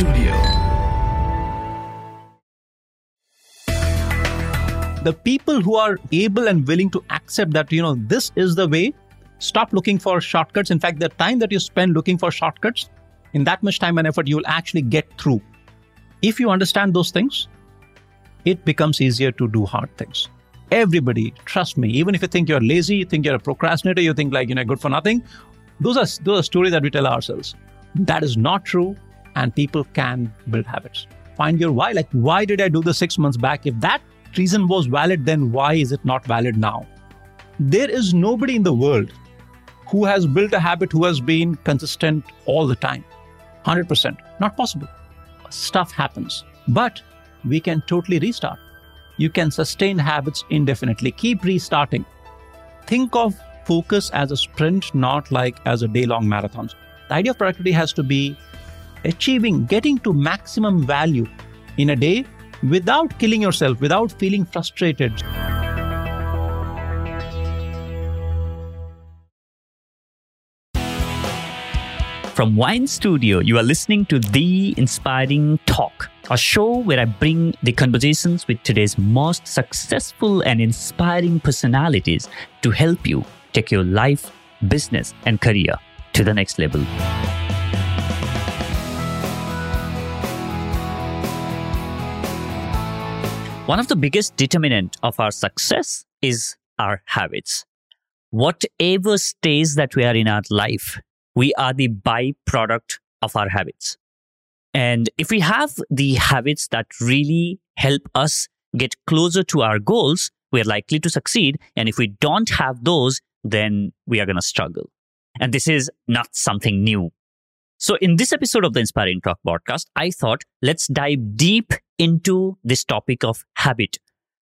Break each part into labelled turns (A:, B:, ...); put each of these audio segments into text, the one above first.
A: Studio.
B: The people who are able and willing to accept that, you know, this is the way, stop looking for shortcuts. In fact, the time that you spend looking for shortcuts, in that much time and effort, you will actually get through. If you understand those things, it becomes easier to do hard things. Everybody, trust me, even if you think you're lazy, you think you're a procrastinator, you think like, you know, good for nothing, those are, those are stories that we tell ourselves. That is not true, and people can build habits. Find your why. Like, why did I do this six months back? If that reason was valid, then why is it not valid now? There is nobody in the world who has built a habit who has been consistent all the time. 100%. Not possible. Stuff happens. But we can totally restart. You can sustain habits indefinitely. Keep restarting. Think of focus as a sprint, not like as a day long marathon. The idea of productivity has to be achieving, getting to maximum value in a day without killing yourself, without feeling frustrated.
C: From Wine Studio, you are listening to The Inspiring Talk, a show where I bring the conversations with today's most successful and inspiring personalities to help you take your life, business, and career to the next level. One of the biggest determinant of our success is our habits. Whatever stage that we are in our life, we are the byproduct of our habits. And if we have the habits that really help us get closer to our goals, we're likely to succeed. And if we don't have those, then we are going to struggle. And this is not something new. So in this episode of the Inspiring Talk podcast, I thought let's dive deep into this topic of habit.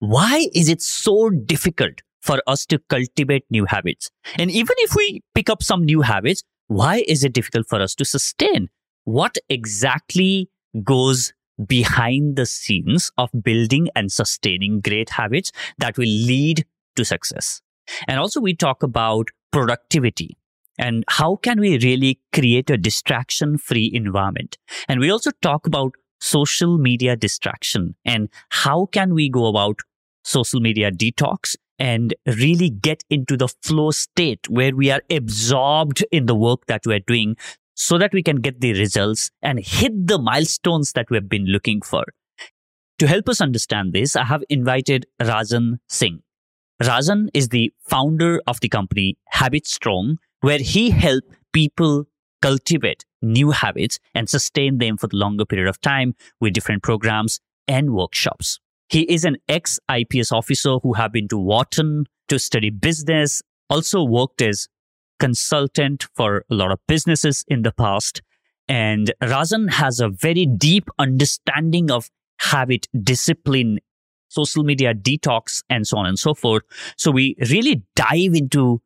C: Why is it so difficult for us to cultivate new habits? And even if we pick up some new habits, why is it difficult for us to sustain? What exactly goes behind the scenes of building and sustaining great habits that will lead to success? And also we talk about productivity and how can we really create a distraction free environment and we also talk about social media distraction and how can we go about social media detox and really get into the flow state where we are absorbed in the work that we're doing so that we can get the results and hit the milestones that we've been looking for. To help us understand this, I have invited Rajan Singh. Rajan is the founder of the company Habit Strong, where he helped people cultivate new habits and sustain them for the longer period of time with different programs and workshops. He is an ex IPS officer who have been to Wharton to study business, also worked as consultant for a lot of businesses in the past. And Rajan has a very deep understanding of habit discipline, social media detox, and so on and so forth. So we really dive into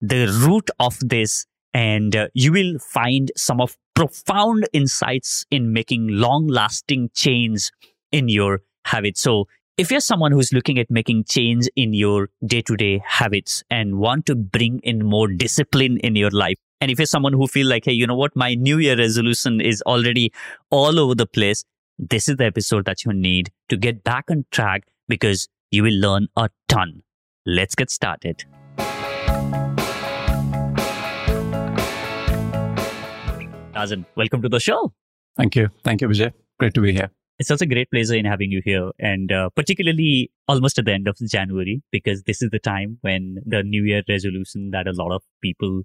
C: the root of this and uh, you will find some of profound insights in making long lasting change in your habits. So if you're someone who's looking at making change in your day to day habits and want to bring in more discipline in your life, and if you're someone who feel like, hey, you know what, my new year resolution is already all over the place, this is the episode that you need to get back on track because you will learn a ton. Let's get started. Rajan, welcome to the show.
B: Thank you. Thank you, Vijay. Great to be here.
C: It's such a great pleasure in having you here, and uh, particularly almost at the end of January, because this is the time when the New Year resolution that a lot of people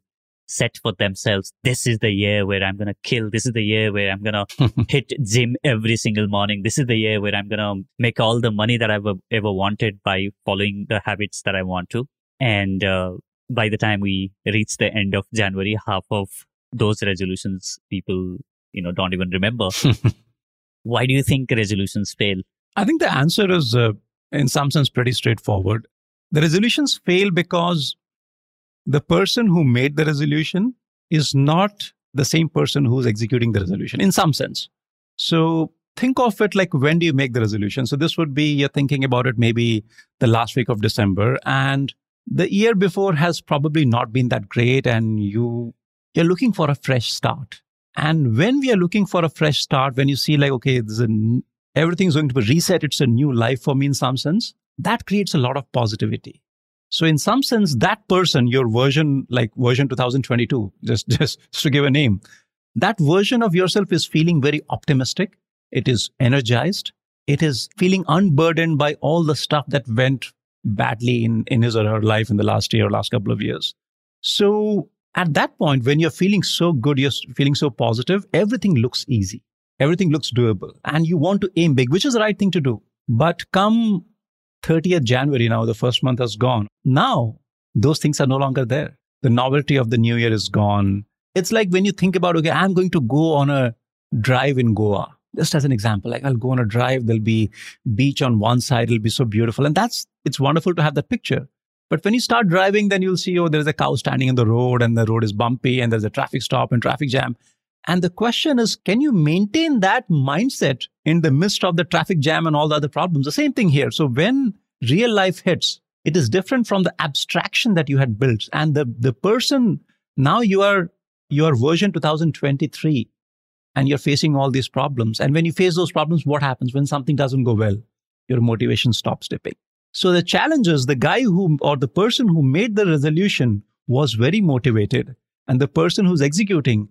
C: set for themselves. This is the year where I'm gonna kill. This is the year where I'm gonna hit gym every single morning. This is the year where I'm gonna make all the money that I've ever wanted by following the habits that I want to. And uh, by the time we reach the end of January, half of those resolutions people you know don't even remember. Why do you think resolutions fail?
B: I think the answer is uh, in some sense pretty straightforward. The resolutions fail because the person who made the resolution is not the same person who's executing the resolution in some sense. So think of it like when do you make the resolution? So this would be you're thinking about it maybe the last week of december and the year before has probably not been that great and you you're looking for a fresh start. And when we are looking for a fresh start, when you see like, okay, there's a, everything's going to be reset, it's a new life for me in some sense, that creates a lot of positivity. So in some sense, that person, your version, like version 2022, just, just to give a name, that version of yourself is feeling very optimistic. It is energized. It is feeling unburdened by all the stuff that went badly in, in his or her life in the last year, last couple of years. So at that point, when you're feeling so good, you're feeling so positive, everything looks easy. Everything looks doable. And you want to aim big, which is the right thing to do. But come 30th January now, the first month has gone. Now, those things are no longer there. The novelty of the new year is gone. It's like when you think about, okay, I'm going to go on a drive in Goa. Just as an example, like I'll go on a drive, there'll be beach on one side, it'll be so beautiful. And that's, it's wonderful to have that picture. But when you start driving, then you'll see, oh, there's a cow standing in the road and the road is bumpy and there's a traffic stop and traffic jam. And the question is, can you maintain that mindset in the midst of the traffic jam and all the other problems? The same thing here. So when real life hits, it is different from the abstraction that you had built. And the, the person, now you are, you are version 2023 and you're facing all these problems. And when you face those problems, what happens when something doesn't go well? Your motivation stops dipping. So the challenge is the guy who, or the person who made the resolution was very motivated. And the person who's executing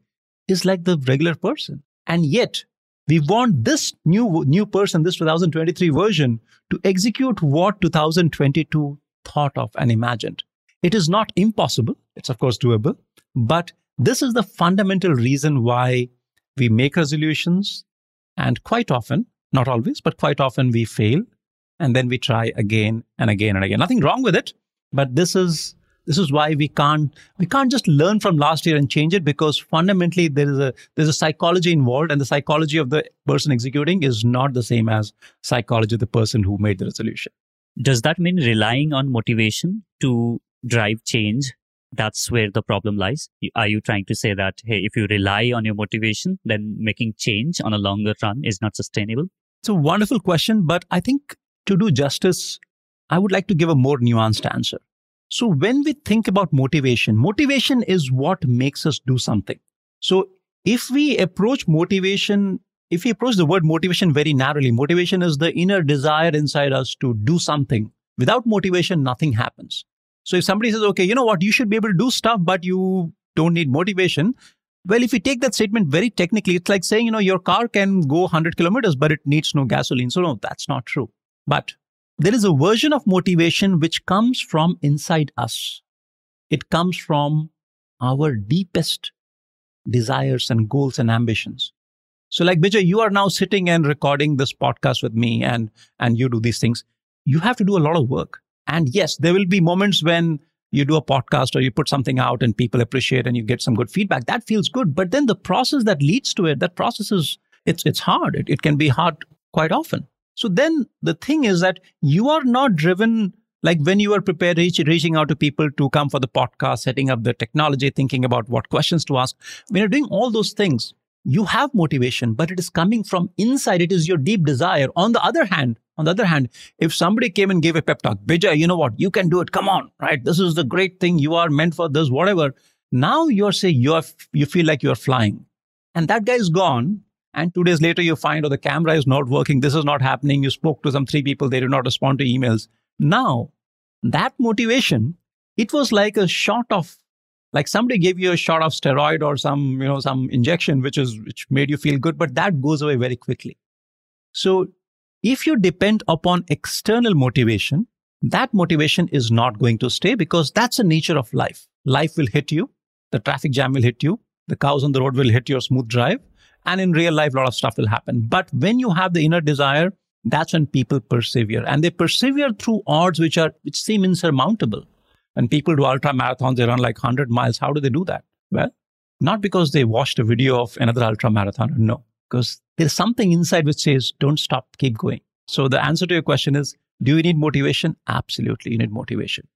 B: is like the regular person. And yet we want this new, new person, this 2023 version to execute what 2022 thought of and imagined. It is not impossible. It's of course doable, but this is the fundamental reason why we make resolutions and quite often, not always, but quite often we fail and then we try again and again and again. Nothing wrong with it, but this is this is why we can't we can't just learn from last year and change it because fundamentally there is a there's a psychology involved and the psychology of the person executing is not the same as psychology of the person who made the resolution.
C: Does that mean relying on motivation to drive change? That's where the problem lies. Are you trying to say that, hey, if you rely on your motivation, then making change on a longer run is not sustainable?
B: It's a wonderful question, but I think to do justice, I would like to give a more nuanced answer. So, when we think about motivation, motivation is what makes us do something. So, if we approach motivation, if we approach the word motivation very narrowly, motivation is the inner desire inside us to do something. Without motivation, nothing happens. So, if somebody says, okay, you know what, you should be able to do stuff, but you don't need motivation. Well, if you take that statement very technically, it's like saying, you know, your car can go 100 kilometers, but it needs no gasoline. So, no, that's not true. But there is a version of motivation which comes from inside us. It comes from our deepest desires and goals and ambitions. So like Bijay, you are now sitting and recording this podcast with me and, and you do these things. You have to do a lot of work. And yes, there will be moments when you do a podcast or you put something out and people appreciate and you get some good feedback. That feels good. But then the process that leads to it, that process is, it's, it's hard. It, it can be hard quite often. So then the thing is that you are not driven like when you are prepared reach, reaching out to people to come for the podcast, setting up the technology, thinking about what questions to ask. When you're doing all those things, you have motivation, but it is coming from inside. It is your deep desire. On the other hand, on the other hand, if somebody came and gave a pep talk, Bijay, you know what? You can do it. Come on, right? This is the great thing. You are meant for this, whatever. Now you're saying you are, you feel like you're flying and that guy is gone and two days later, you find, oh, the camera is not working. This is not happening. You spoke to some three people. They did not respond to emails. Now, that motivation, it was like a shot of, like somebody gave you a shot of steroid or some, you know, some injection, which is, which made you feel good, but that goes away very quickly. So if you depend upon external motivation, that motivation is not going to stay because that's the nature of life. Life will hit you. The traffic jam will hit you. The cows on the road will hit your smooth drive and in real life, a lot of stuff will happen. But when you have the inner desire, that's when people persevere. And they persevere through odds which are which seem insurmountable. When people do ultra marathons, they run like 100 miles. How do they do that? Well, not because they watched a video of another ultra marathoner. No, because there's something inside which says, don't stop, keep going. So the answer to your question is, do you need motivation? Absolutely, you need motivation.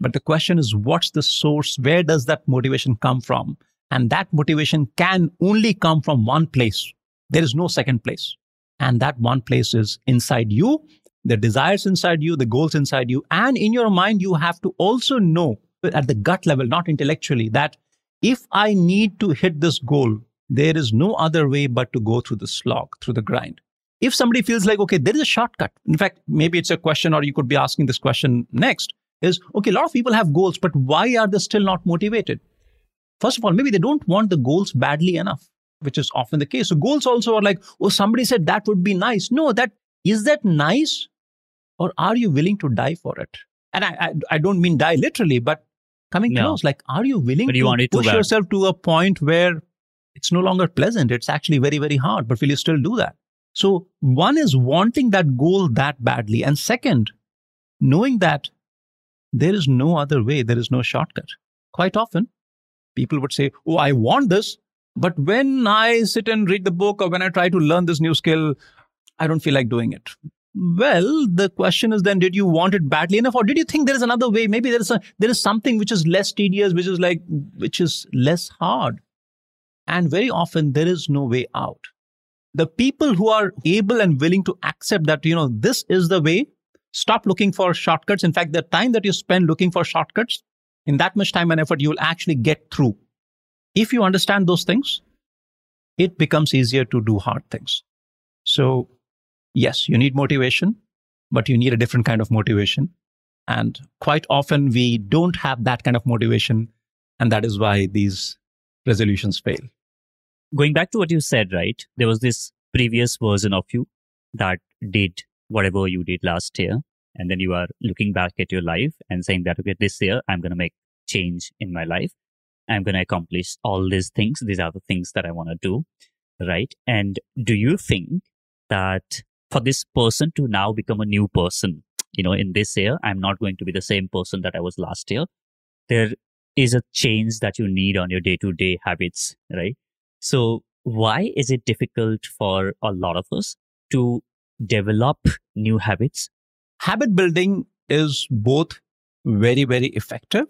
B: But the question is, what's the source? Where does that motivation come from? And that motivation can only come from one place. There is no second place. And that one place is inside you, the desires inside you, the goals inside you. And in your mind, you have to also know at the gut level, not intellectually, that if I need to hit this goal, there is no other way but to go through the slog, through the grind. If somebody feels like, okay, there is a shortcut. In fact, maybe it's a question, or you could be asking this question next is, okay, a lot of people have goals, but why are they still not motivated? First of all, maybe they don't want the goals badly enough, which is often the case. So goals also are like, oh, somebody said that would be nice. No, that is that nice? Or are you willing to die for it? And I, I, I don't mean die literally, but coming
C: No.
B: close, like, are you willing to
C: you to
B: push
C: bad.
B: yourself to a point where it's no longer pleasant? It's actually very, very hard, but will you still do that? So one is wanting that goal that badly. And second, knowing that there is no other way, there is no shortcut. Quite often, people would say, Oh, I want this. But when I sit and read the book or when I try to learn this new skill, I don't feel like doing it. Well, the question is then, did you want it badly enough, or did you think there is another way? Maybe there is a there is something which is less tedious, which is like which is less hard. And very often there is no way out. The people who are able and willing to accept that, you know, this is the way, stop looking for shortcuts. In fact, the time that you spend looking for shortcuts, in that much time and effort, you will actually get through. If you understand those things, it becomes easier to do hard things. So, yes, you need motivation, but you need a different kind of motivation. And quite often we don't have that kind of motivation. And that is why these resolutions fail.
C: Going back to what you said, right? There was this previous version of you that did whatever you did last year. And then you are looking back at your life and saying that, okay, this year I'm going to make change in my life. I'm going to accomplish all these things. These are the things that I want to do. Right. And do you think that for this person to now become a new person, you know, in this year, I'm not going to be the same person that I was last year. There is a change that you need on your day to day habits, right? So why is it difficult for a lot of us to develop new habits?
B: Habit building is both very, very effective,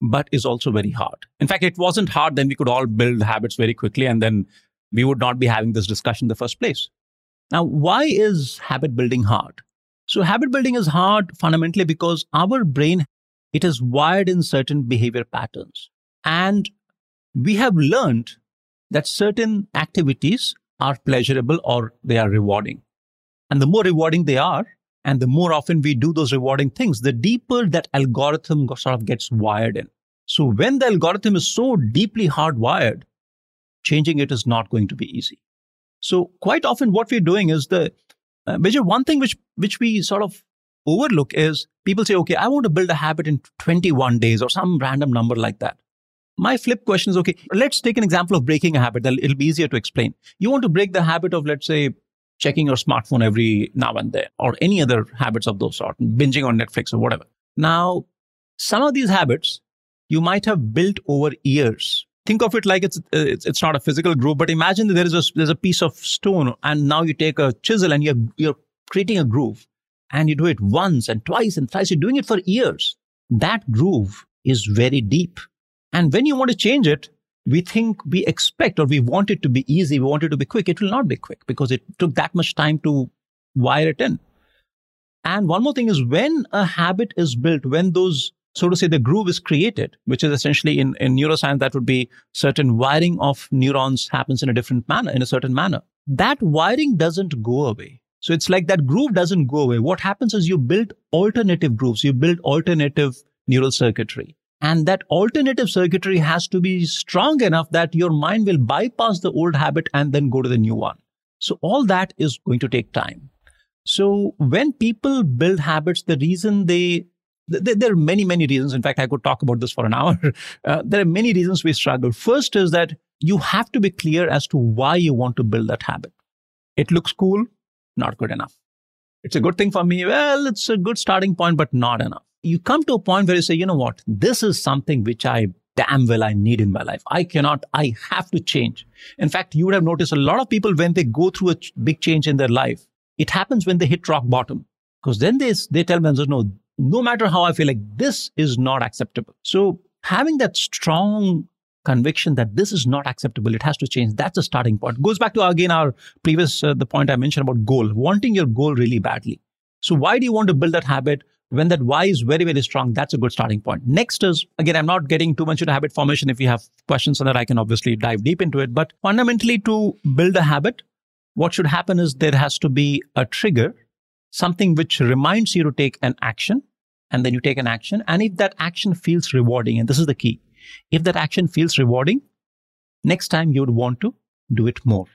B: but is also very hard. In fact, it wasn't hard, then we could all build habits very quickly and then we would not be having this discussion in the first place. Now, why is habit building hard? So, habit building is hard fundamentally because our brain it is wired in certain behavior patterns, and we have learned that certain activities are pleasurable or they are rewarding, and the more rewarding they are, and the more often we do those rewarding things, the deeper that algorithm sort of gets wired in. So, when the algorithm is so deeply hardwired, changing it is not going to be easy. So quite often what we're doing is the uh, Vijay, one thing which which we sort of overlook is people say, okay, I want to build a habit in 21 days or some random number like that. My flip question is, okay, let's take an example of breaking a habit. That'll- It'll be easier to explain. You want to break the habit of, let's say, checking your smartphone every now and then, or any other habits of those sort, binging on Netflix or whatever. Now, some of these habits you might have built over years. Think of it like it's it's, it's not a physical groove, but imagine there is a there's a piece of stone, and now you take a chisel and you're you're creating a groove, and you do it once and twice and thrice. You're doing it for years. That groove is very deep, and when you want to change it, we think we expect or we want it to be easy, we want it to be quick. It will not be quick because it took that much time to wire it in. And one more thing is when a habit is built, when those, so to say, the groove is created, which is essentially in, in neuroscience, that would be certain wiring of neurons happens in a different manner, in a certain manner. That wiring doesn't go away. So it's like that groove doesn't go away. What happens is you build alternative grooves, you build alternative neural circuitry. And that alternative circuitry has to be strong enough that your mind will bypass the old habit and then go to the new one. So all that is going to take time. So when people build habits, the reason they there are many many reasons. In fact, I could talk about this for an hour. Uh, there are many reasons we struggle. First is that you have to be clear as to why you want to build that habit. It looks cool, not good enough. It's a good thing for me. Well, it's a good starting point, but not enough. You come to a point where you say, you know what, this is something which I damn well I need in my life. I cannot, I have to change. In fact, you would have noticed a lot of people when they go through a ch- big change in their life, it happens when they hit rock bottom. Because then they, they tell themselves, no, no matter how I feel like this is not acceptable. So having that strong conviction that this is not acceptable, it has to change. That's a starting point. Goes back to again our previous, uh, the point I mentioned about goal, wanting your goal really badly. So why do you want to build that habit? When that why is very, very strong, that's a good starting point. Next is, again, I'm not getting too much into habit formation. If you have questions on that, I can obviously dive deep into it. But fundamentally, to build a habit, what should happen is there has to be a trigger, something which reminds you to take an action, and then you take an action. And if that action feels rewarding, and this is the key, if that action feels rewarding, next time you would want to do it more.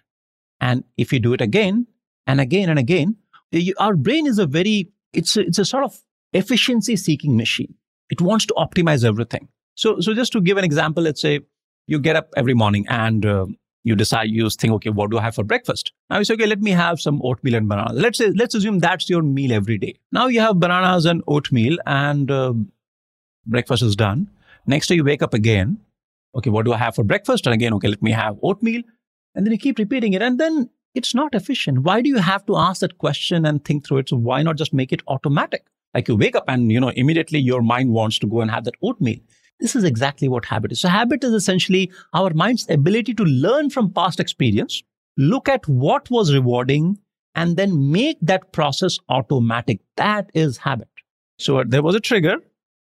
B: And if you do it again and again and again, you, our brain is a very, it's a, it's a sort of efficiency seeking machine. It wants to optimize everything. So, so just to give an example, let's say you get up every morning and uh, you decide, you think, okay, what do I have for breakfast? Now you say, okay, let me have some oatmeal and bananas. Let's say, let's assume that's your meal every day. Now you have bananas and oatmeal and uh, breakfast is done. Next day you wake up again. Okay, what do I have for breakfast? And again, okay, let me have oatmeal. And then you keep repeating it. And then it's not efficient. Why do you have to ask that question and think through it? So why not just make it automatic? Like you wake up and, you know, immediately your mind wants to go and have that oatmeal. This is exactly what habit is. So habit is essentially our mind's ability to learn from past experience, look at what was rewarding, and then make that process automatic. That is habit. So there was a trigger.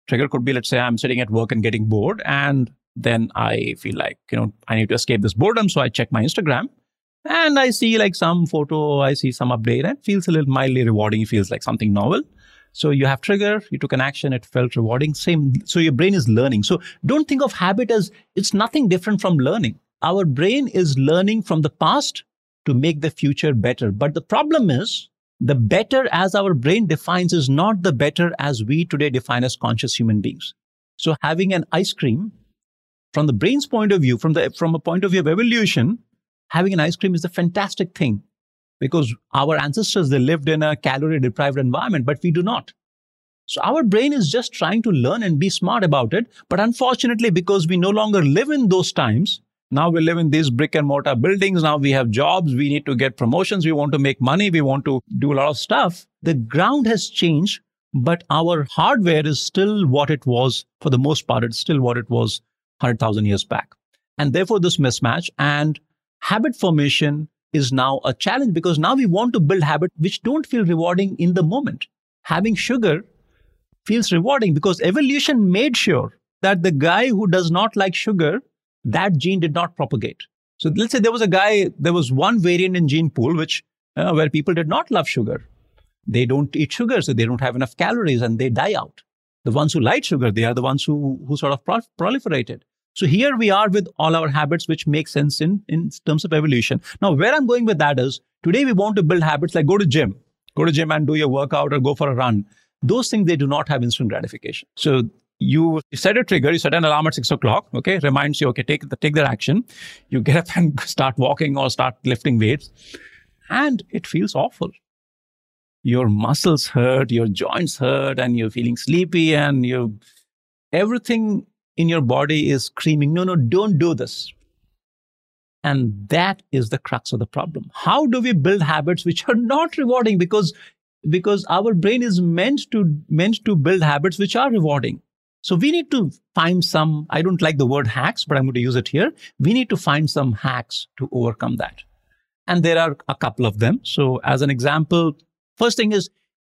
B: Trigger could be, let's say I'm sitting at work and getting bored and then I feel like, you know, I need to escape this boredom. So I check my Instagram and I see like some photo, I see some update and it feels a little mildly rewarding. It feels like something novel. So you have trigger, you took an action, it felt rewarding. Same. So your brain is learning. So don't think of habit as it's nothing different from learning. Our brain is learning from the past to make the future better. But the problem is the better as our brain defines is not the better as we today define as conscious human beings. So having an ice cream from the brain's point of view, from the, from a point of view of evolution, having an ice cream is a fantastic thing because our ancestors they lived in a calorie deprived environment but we do not. So our brain is just trying to learn and be smart about it. But unfortunately because we no longer live in those times now we live in these brick and mortar buildings. Now we have jobs. We need to get promotions. We want to make money. We want to do a lot of stuff. The ground has changed but our hardware is still what it was for the most part it's still what it was 100000 years back. And therefore this mismatch and habit formation is now a challenge because now we want to build habits which don't feel rewarding in the moment. Having sugar feels rewarding because evolution made sure that the guy who does not like sugar, that gene did not propagate. So let's say there was a guy, there was one variant in gene pool which uh, where people did not love sugar. They don't eat sugar, so they don't have enough calories and they die out. The ones who like sugar, they are the ones who, who sort of pro- proliferated. So here we are with all our habits, which make sense in, in terms of evolution. Now, where I'm going with that is today we want to build habits like go to gym, go to gym and do your workout or go for a run. Those things, they do not have instant gratification. So you set a trigger, you set an alarm at six o'clock, okay, reminds you, okay, take, the, take that action. You get up and start walking or start lifting weights and it feels awful. Your muscles hurt, your joints hurt and you're feeling sleepy and you, everything in your body is screaming, no, no, don't do this. And that is the crux of the problem. How do we build habits which are not rewarding? Because, because our brain is meant to, meant to build habits which are rewarding. So we need to find some, I don't like the word hacks, but I'm going to use it here. We need to find some hacks to overcome that. And there are a couple of them. So as an example, first thing is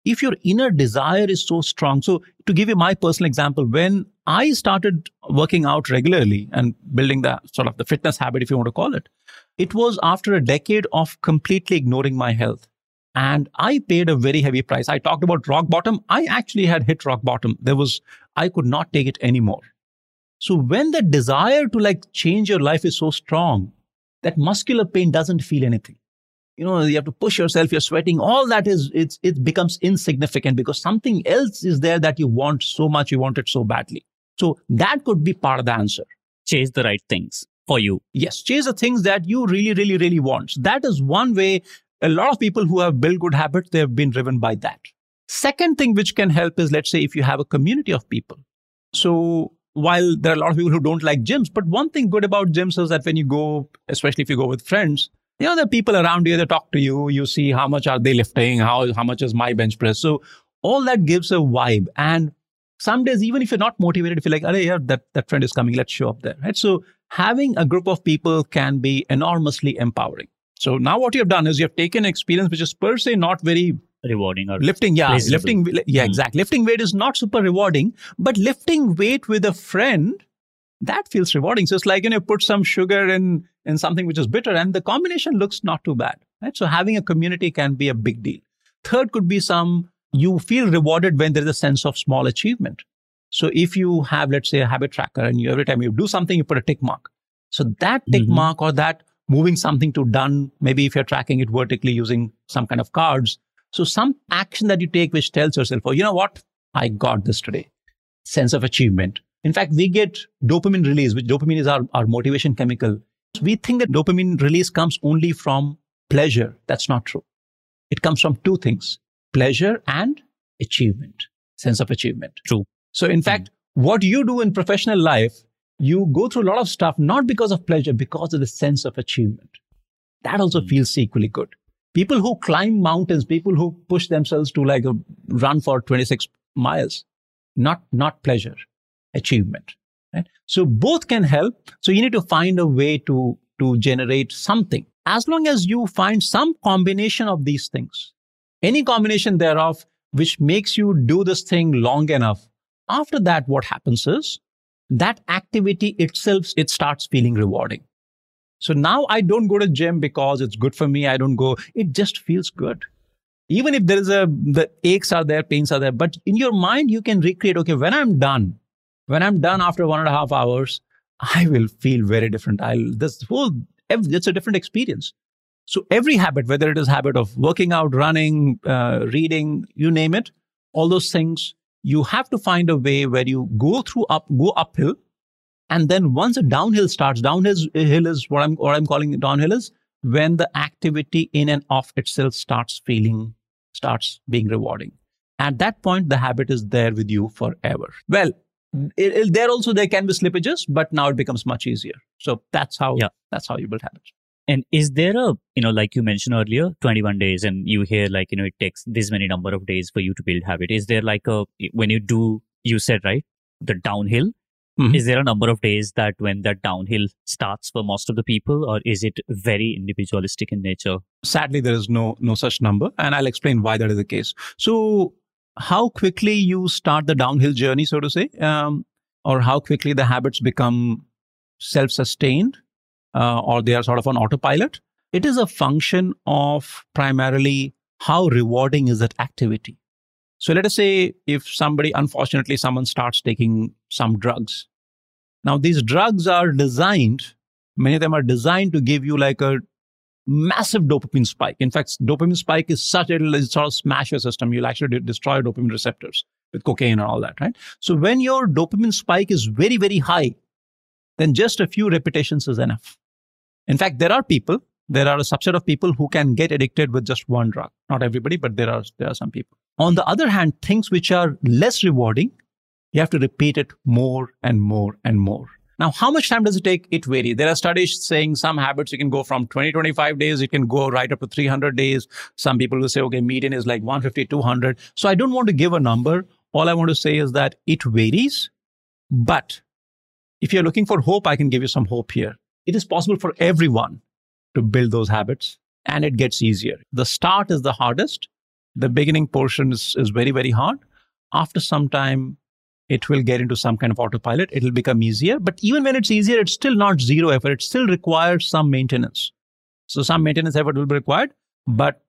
B: if your inner desire is so strong. So to give you my personal example, when I started working out regularly and building the sort of the fitness habit, if you want to call it, it was after a decade of completely ignoring my health. And I paid a very heavy price. I talked about rock bottom. I actually had hit rock bottom. There was, I could not take it anymore. So when the desire to like change your life is so strong, that muscular pain doesn't feel anything you know you have to push yourself you're sweating all that is it's it becomes insignificant because something else is there that you want so much you want it so badly. So that could be part of the answer.
C: Chase the right things for you.
B: Yes chase the things that you really really really want. That is one way a lot of people who have built good habits they have been driven by that. Second thing which can help is let's say if you have a community of people. So while there are a lot of people who don't like gyms but one thing good about gyms is that when you go especially if you go with friends you know, the people around you, they talk to you, you see how much are they lifting, how, how much is my bench press. So all that gives a vibe. And some days, even if you're not motivated, if you're like, oh, yeah, that, that friend is coming, let's show up there. Right. So having a group of people can be enormously empowering. So now what you have done is you have taken experience which is per se not very
C: rewarding or
B: lifting yeah lifting yeah
C: Mm.
B: exactly lifting weight is not super rewarding but lifting weight with a friend that feels rewarding so it's like you know put some sugar in in something which is bitter and the combination looks not too bad right so having a community can be a big deal third could be some you feel rewarded when there is a sense of small achievement so if you have let's say a habit tracker and you every time you do something you put a tick mark so that tick
C: Mhm.
B: mark or that moving something to done maybe if you're tracking it vertically using some kind of cards so some action that you take which tells yourself, oh, you know what? I got this today. Sense of achievement. In fact, we get dopamine release, which dopamine is our, our motivation chemical. We think that dopamine release comes only from pleasure. That's not true. It comes from two things, pleasure and achievement, sense of achievement.
C: True.
B: So in fact, what you do in professional life, you go through a lot of stuff, not because of pleasure, because of the sense of achievement. That also
C: Mm.
B: feels equally good people who climb mountains, people who push themselves to like a run for 26 miles, not, not pleasure, achievement. Right? So both can help. So you need to find a way to, to generate something. As long as you find some combination of these things, any combination thereof, which makes you do this thing long enough. After that, what happens is that activity itself, it starts feeling rewarding. So now I don't go to gym because it's good for me. I don't go. It just feels good. Even if there is a, the aches are there, pains are there, but in your mind, you can recreate, okay, when I'm done, when I'm done after one and a half hours, I will feel very different. I'll, this whole, it's a different experience. So every habit, whether it is habit of working out, running, uh, reading, you name it, all those things, you have to find a way where you go through up, go uphill, and then once a downhill starts, downhill is, what I'm what I'm calling downhill is when the activity in and of itself starts feeling, starts being rewarding. At that point, the habit is there with you forever. Well, it, it- there also there can be slippages, but now it becomes much easier. So that's how
C: Yeah.
B: that's how you build habits.
C: And is there a, you know, like you mentioned earlier, 21 days, and you hear like, you know, it takes this many number of days for you to build habit. Is there like a, when you do, you said, right, the downhill,
B: Mhm.
C: is there a number of days that when that downhill starts for most of the people, or is it very individualistic in nature?
B: Sadly, there is no no such number, and I'll explain why that is the case. So, how quickly you start the downhill journey, so to say, um, or how quickly the habits become self-sustained, uh, or they are sort of on autopilot. It is a function of primarily how rewarding is that activity. So let us say if somebody, unfortunately, someone starts taking some drugs. Now, these drugs are designed, many of them are designed to give you like a massive dopamine spike. In fact, dopamine spike is such a it'll sort of smash your system. You'll actually destroy dopamine receptors with cocaine and all that, right? So when your dopamine spike is very, very high, then just a few repetitions is enough. In fact, there are people, there are a subset of people who can get addicted with just one drug. Not everybody, but there are there are some people. On the other hand, things which are less rewarding, you have to repeat it more and more and more. Now, how much time does it take? It varies. There are studies saying some habits you can go from 20, 25 days, you can go right up to 300 days. Some people will say, okay, median is like 150, 200. So I don't want to give a number. All I want to say is that it varies. But if you're looking for hope, I can give you some hope here. It is possible for everyone to build those habits and it gets easier. The start is the hardest. The beginning portion is, is very, very hard. After some time, it will get into some kind of autopilot. It'll become easier. But even when it's easier, it's still not zero effort. It still requires some maintenance. So some maintenance effort will be required, but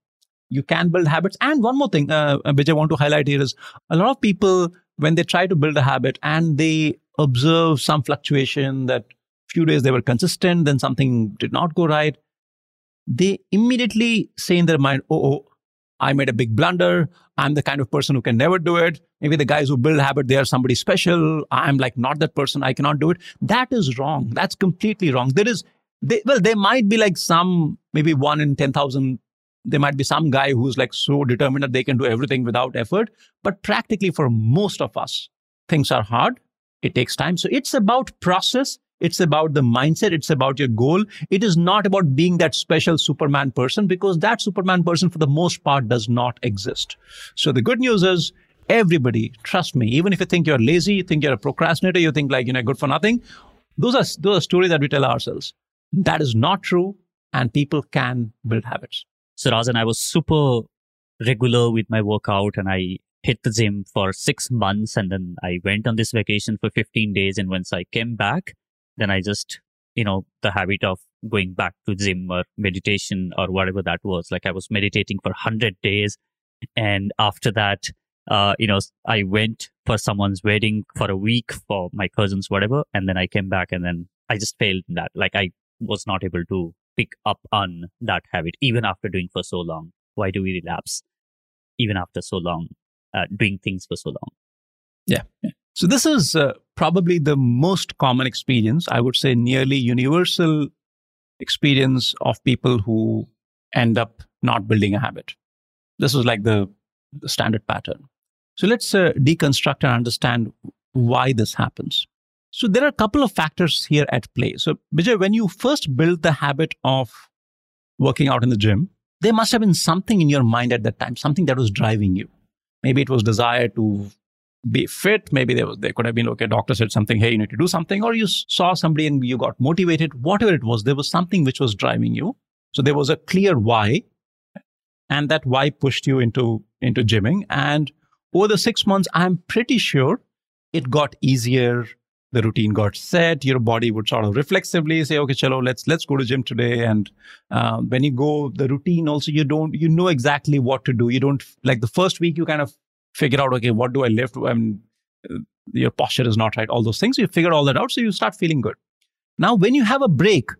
B: you can build habits. And one more thing, uh, which I want to highlight here is a lot of people, when they try to build a habit and they observe some fluctuation that few days they were consistent, then something did not go right, they immediately say in their mind, oh, oh, I made a big blunder. I'm the kind of person who can never do it. Maybe the guys who build habit, they are somebody special. I'm like not that person. I cannot do it. That is wrong. That's completely wrong. There is, they, well, there might be like some, maybe one in 10,000. There might be some guy who's like so determined that they can do everything without effort. But practically for most of us, things are hard. It takes time. So it's about process. It's about the mindset. It's about your goal. It is not about being that special Superman person because that Superman person, for the most part, does not exist. So the good news is everybody, trust me, even if you think you're lazy, you think you're a procrastinator, you think like, you know, good for nothing. Those are, those are stories that we tell ourselves. That is not true. And people can build habits.
C: So Rajan, I was super regular with my workout and I hit the gym for six months and then I went on this vacation for 15 days. And once I came back, then I just, you know, the habit of going back to gym or meditation or whatever that was. Like I was meditating for 100 days. And after that, uh, you know, I went for someone's wedding for a week for my cousins, whatever. And then I came back and then I just failed in that. Like I was not able to pick up on that habit even after doing for so long. Why do we relapse even after so long, uh, doing things for so long?
B: Yeah. So this is uh, probably the most common experience, I would say nearly universal experience of people who end up not building a habit. This is like the, the standard pattern. So let's uh, deconstruct and understand why this happens. So there are a couple of factors here at play. So Vijay, when you first build the habit of working out in the gym, there must have been something in your mind at that time, something that was driving you. Maybe it was desire to be fit. Maybe they, there could have been okay, doctor said something, hey, you need to do something, or you saw somebody and you got motivated. Whatever it was, there was something which was driving you. So there was a clear why, and that why pushed you into into gymming. And over the six months, I'm pretty sure it got easier. The routine got set. Your body would sort of reflexively say, "Okay, chalo, let's let's go to gym today." And uh, when you go, the routine also you don't you know exactly what to do. You don't like the first week you kind of figure out, okay, what do I lift? Mean, your posture is not right. All those things you figure all that out, so you start feeling good. Now, when you have a break,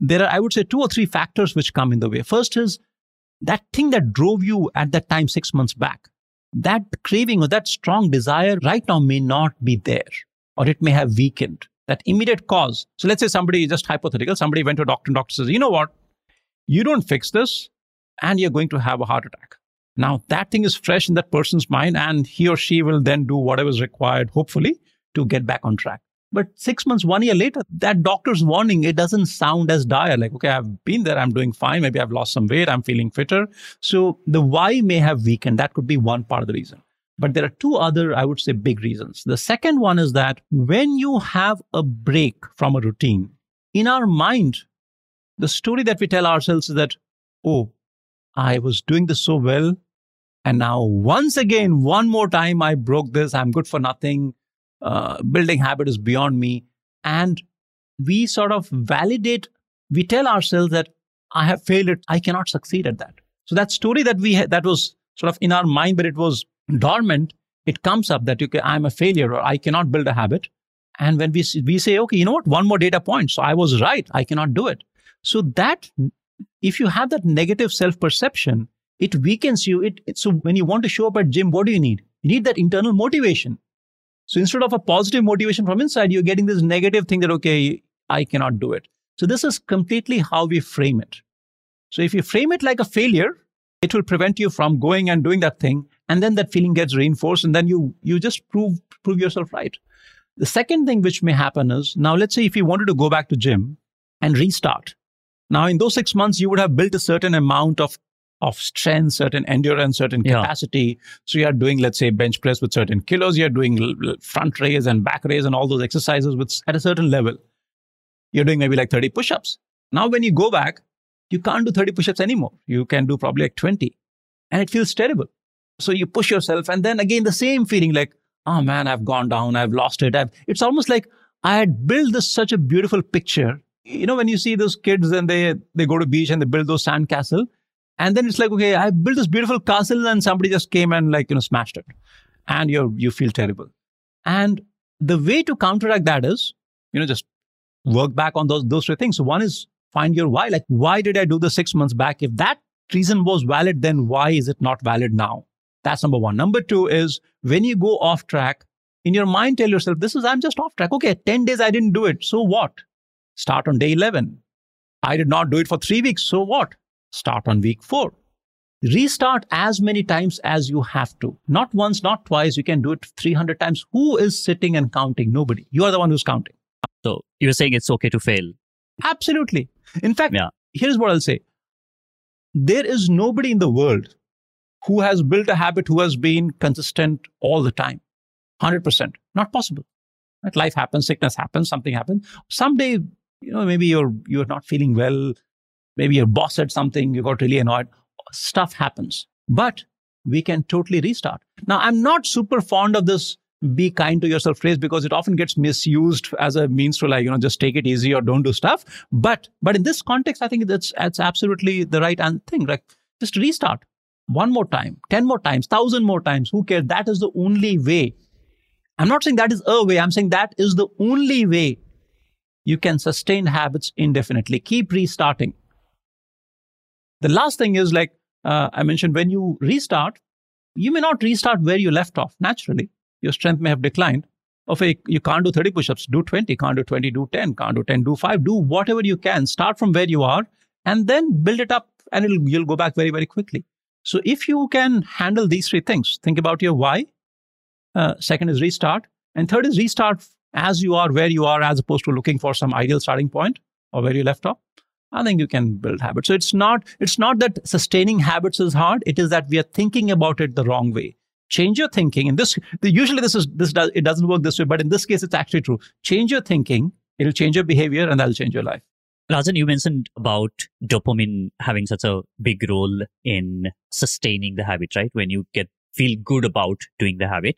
B: there are I would say two or three factors which come in the way. First is that thing that drove you at that time six months back that craving or that strong desire right now may not be there or it may have weakened. That immediate cause. So let's say somebody, just hypothetical, somebody went to a doctor and doctor says, you know what? You don't fix this and you're going to have a heart attack. Now that thing is fresh in that person's mind and he or she will then do whatever is required, hopefully, to get back on track. But six months, one year later, that doctor's warning, it doesn't sound as dire. Like, okay, I've been there, I'm doing fine. Maybe I've lost some weight, I'm feeling fitter. So the why may have weakened. That could be one part of the reason. But there are two other, I would say, big reasons. The second one is that when you have a break from a routine, in our mind, the story that we tell ourselves is that, oh, I was doing this so well. And now, once again, one more time, I broke this. I'm good for nothing uh, building habit is beyond me. And we sort of validate, we tell ourselves that I have failed it, I cannot succeed at that. So that story that we that was sort of in our mind, but it was dormant, it comes up that okay, I'm a failure or I cannot build a habit. And when we, we say, okay, you know what, one more data point. So I was right, I cannot do it. So that, if you have that negative self perception, it weakens you. It, it, so when you want to show up at gym, what do you need? You need that internal motivation. So instead of a positive motivation from inside, you're getting this negative thing that, okay, I cannot do it. So this is completely how we frame it. So if you frame it like a failure, it will prevent you from going and doing that thing. And then that feeling gets reinforced and then you, you just prove, prove yourself right. The second thing which may happen is now let's say if you wanted to go back to gym and restart. Now in those six months, you would have built a certain amount of of strength, certain endurance, certain capacity. Yeah. So you are doing, let's say, bench press with certain kilos. You're doing front raise and back raise and all those exercises with at a certain level. You're doing maybe like 30 push-ups. Now, when you go back, you can't do 30 push-ups anymore. You can do probably like 20 and it feels terrible. So you push yourself and then again, the same feeling like, oh man, I've gone down. I've lost it. I've, it's almost like I had built this such a beautiful picture. You know, when you see those kids and they, they go to beach and they build those sand castle, and then it's like, okay, I built this beautiful castle and somebody just came and like, you know, smashed it. And you you feel terrible. And the way to counteract that is, you know, just work back on those, those three things. So one is find your why. Like, why did I do this six months back? If that reason was valid, then why is it not valid now? That's number one. Number two is when you go off track, in your mind, tell yourself, this is, I'm just off track. Okay, 10 days I didn't do it. So what? Start on day 11. I did not do it for three weeks. So what? Start on week four. Restart as many times as you have to. Not once, not twice. You can do it 300 times. Who is sitting and counting? Nobody. You are the one who's counting.
C: So you're saying it's okay to fail?
B: Absolutely. In fact, yeah. here's what I'll say there is nobody in the world who has built a habit who has been consistent all the time 100% not possible right? life happens sickness happens something happens someday you know maybe you're you're not feeling well maybe your boss said something, you got really annoyed. Stuff happens. but we can totally restart. Now, I'm not super fond of this be kind to yourself phrase because it often gets misused as a means to like, you know, just take it easy or don't do stuff. But, but in this context, I think that's, that's absolutely the right thing. Like just restart one more time, 10 more times, thousand more times. Who cares? That is the only way. I'm not saying that is a way. I'm saying that is the only way you can sustain habits indefinitely. Keep restarting. The last thing is like uh, I mentioned, when you restart, you may not restart where you left off naturally. Your strength may have declined. Okay, you can't do 30 push ups, do 20, can't do 20, do 10, can't do 10, do 5, do whatever you can. Start from where you are and then build it up and you'll go back very, very quickly. So if you can handle these three things, think about your why. Uh, second is restart. And third is restart as you are, where you are, as opposed to looking for some ideal starting point or where you left off. I think you can build habits. So it's not it's not that sustaining habits is hard. It is that we are thinking about it the wrong way. Change your thinking. And this usually this is this does it doesn't work this way, but in this case it's actually true. Change your thinking. It'll change your behavior, and that'll change your life.
C: Rajan, you mentioned about dopamine having such a big role in sustaining the habit, right? When you get feel good about doing the habit.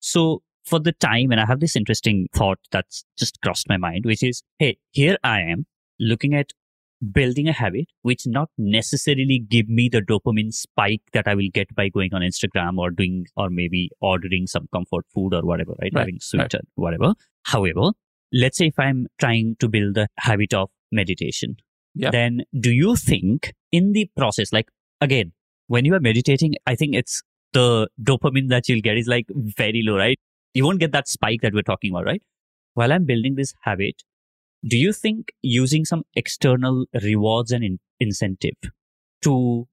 C: So for the time, and I have this interesting thought that's just crossed my mind, which is, hey, here I am looking at building a habit which not necessarily give me the dopamine spike that I will get by going on Instagram or doing or maybe ordering some comfort food or whatever, right? right Having sweet right. whatever. However, let's say if I'm trying to build a habit of meditation, yep. then do you think in the process, like again, when you are meditating, I think it's the dopamine that you'll get is like very low, right? You won't get that spike that we're talking about, right? While I'm building this habit, do you think using some external rewards and in- incentive to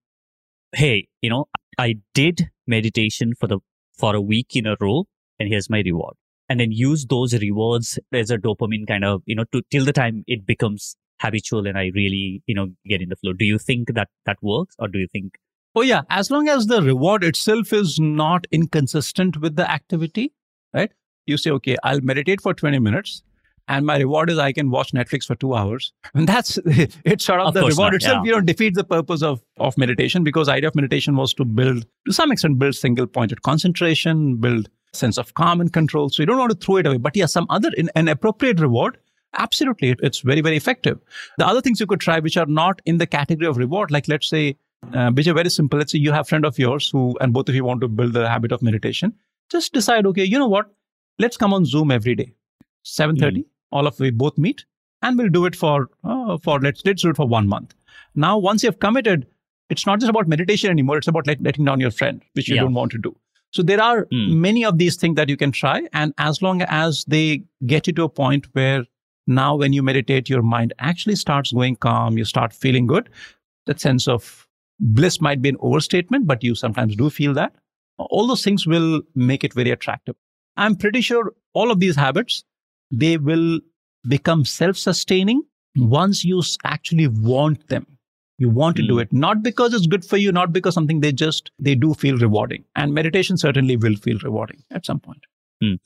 C: hey you know i did meditation for the for a week in a row and here's my reward. And then use those rewards as a dopamine kind of you know to till the time it becomes habitual and i really you know get in the flow. Do you think that that works or do you think?
B: Oh yeah. As long as the reward itself is not inconsistent with the activity right? You say okay i'll meditate for 20 minutes and my reward is I can watch Netflix for two hours. And that's it's sort of, of the reward not, itself. Yeah. You know, defeats the purpose of of meditation because idea of meditation was to build to some extent build single pointed concentration, build sense of calm and control. So you don't want to throw it away. But yeah, some other in, an appropriate reward. Absolutely, it's very very effective. The other things you could try, which are not in the category of reward, like let's say, uh, which are very simple. Let's say you have a friend of yours who, and both of you want to build the habit of meditation. Just decide, okay, you know what? Let's come on Zoom every day, seven thirty. Mm all of we both meet and we'll do it for uh, for let's let's do it for one month now once you've committed it's not just about meditation anymore it's about let, letting down your friend which you yeah. don't want to do so there are mm. many of these things that you can try and as long as they get you to a point where now when you meditate your mind actually starts going calm you start feeling good that sense of bliss might be an overstatement but you sometimes do feel that all those things will make it very attractive i'm pretty sure all of these habits they will become self sustaining once you actually want them. You want to do hmm. it, not because it's good for you, not because something they just, they do feel rewarding. And meditation certainly will feel rewarding at some point.
C: Mm.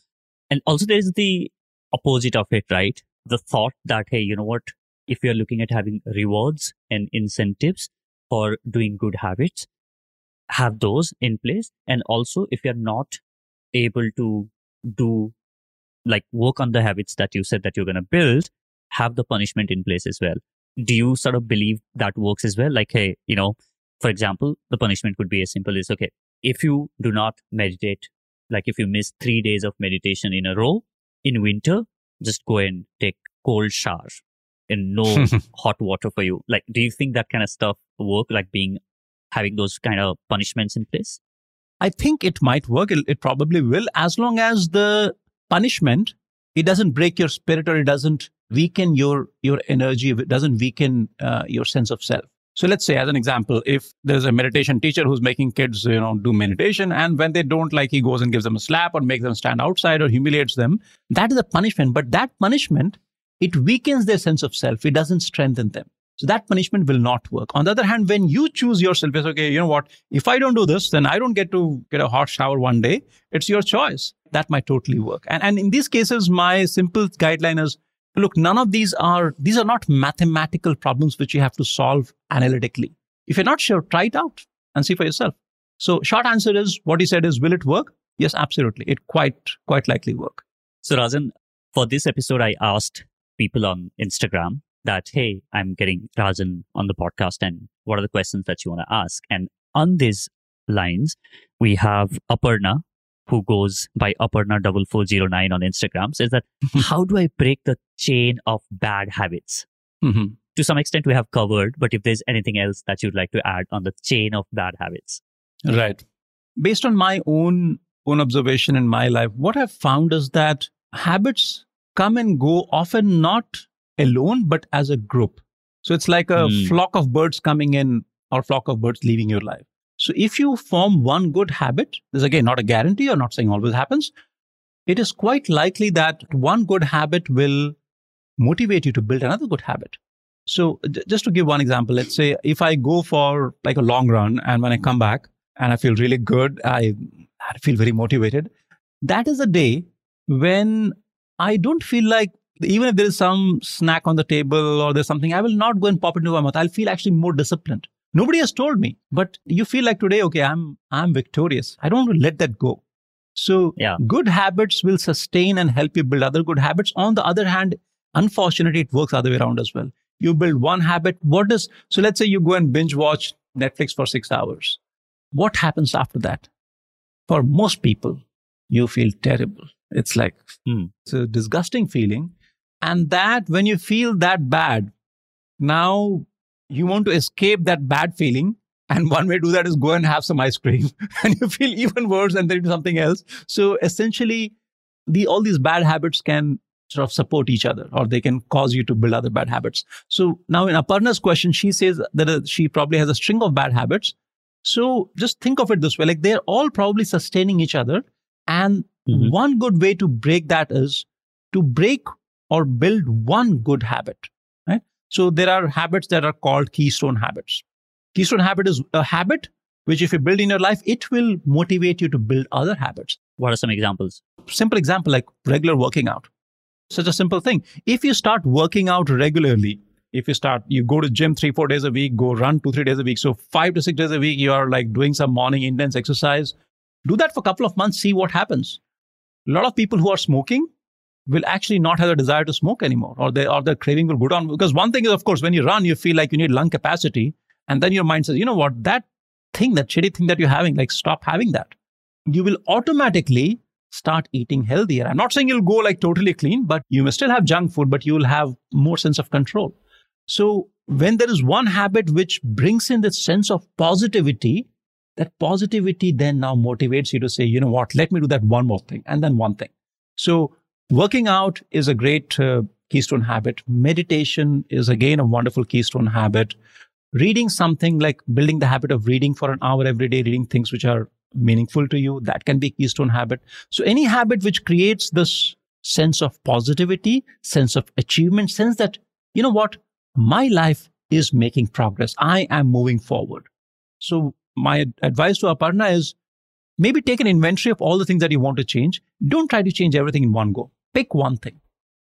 C: And also there's the opposite of it, right? The thought that, hey, you know what? If you're looking at having rewards and incentives for doing good habits, have those in place. And also, if you're not able to do like work on the habits that you said that you're going to build, have the punishment in place as well. Do you sort of believe that works as well? Like, hey, you know, for example, the punishment could be as simple as, okay, if you do not meditate, like if you miss three days of meditation in a row in winter, just go and take cold shower and no hot water for you. Like, do you think that kind of stuff work? Like being, having those kind of punishments in place?
B: I think it might work. It, it probably will, as long as the punishment, it doesn't break your spirit or it doesn't weaken your your energy. It doesn't weaken uh, your sense of self. So let's say, as an example, if there's a meditation teacher who's making kids, you know, do meditation, and when they don't like, he goes and gives them a slap or makes them stand outside or humiliates them. That is a punishment. But that punishment, it weakens their sense of self. It doesn't strengthen them. So that punishment will not work. On the other hand, when you choose yourself, it's okay, you know what? If I don't do this, then I don't get to get a hot shower one day. It's your choice. That might totally work. And, and in these cases, my simple guideline is look, none of these are, these are not mathematical problems which you have to solve analytically. If you're not sure, try it out and see for yourself. So short answer is what he said is, will it work? Yes, absolutely. It quite, quite likely work.
C: So Rajan, for this episode, I asked people on Instagram that, hey, I'm getting Rajan on the podcast and what are the questions that you want to ask? And on these lines, we have Aparna, who goes by Aparna4409 on Instagram, says that, how do I break the chain of bad habits?
B: Mm-hmm.
C: To some extent, we have covered, but if there's anything else that you'd like to add on the chain of bad habits.
B: Right. Based on my own own observation in my life, what I've found is that habits come and go often not alone, but as a group. So it's like a mm. flock of birds coming in or flock of birds leaving your life. So if you form one good habit, this is again not a guarantee or not saying always happens. It is quite likely that one good habit will motivate you to build another good habit. So just to give one example, let's say if I go for like a long run and when I come back and I feel really good, I, I feel very motivated. That is a day when I don't feel like even if there is some snack on the table or there's something, I will not go and pop it into my mouth. I'll feel actually more disciplined. Nobody has told me, but you feel like today, okay, I'm I'm victorious. I don't want to let that go. So yeah. good habits will sustain and help you build other good habits. On the other hand, unfortunately, it works other way around as well. You build one habit. What does so let's say you go and binge watch Netflix for six hours. What happens after that? For most people, you feel terrible. It's like hmm. it's a disgusting feeling. And that when you feel that bad, now you want to escape that bad feeling. And one way to do that is go and have some ice cream and you feel even worse and then do something else. So essentially, the, all these bad habits can sort of support each other or they can cause you to build other bad habits. So now in Aparna's question, she says that uh, she probably has a string of bad habits. So just think of it this way, like they're all probably sustaining each other. And mm-hmm. one good way to break that is to break or build one good habit. So there are habits that are called keystone habits. Keystone habit is a habit which if you build in your life, it will motivate you to build other habits.
C: What are some examples?
B: Simple example like regular working out. Such a simple thing. If you start working out regularly, if you start, you go to gym three, four days a week, go run two, three days a week. So five to six days a week, you are like doing some morning intense exercise. Do that for a couple of months, see what happens. A lot of people who are smoking, will actually not have a desire to smoke anymore or they or their craving will go down. Because one thing is of course when you run you feel like you need lung capacity and then your mind says you know what? That thing that shitty thing that you're having like stop having that. You will automatically start eating healthier. I'm not saying you'll go like totally clean but you may still have junk food but you will have more sense of control. So when there is one habit which brings in this sense of positivity that positivity then now motivates you to say you know what? Let me do that one more thing and then one thing. So Working out is a great uh, keystone habit. Meditation is again a wonderful keystone habit. Reading something like building the habit of reading for an hour every day, reading things which are meaningful to you, that can be keystone habit. So any habit which creates this sense of positivity, sense of achievement, sense that, you know what, my life is making progress. I am moving forward. So my advice to Aparna is maybe take an inventory of all the things that you want to change. Don't try to change everything in one go pick one thing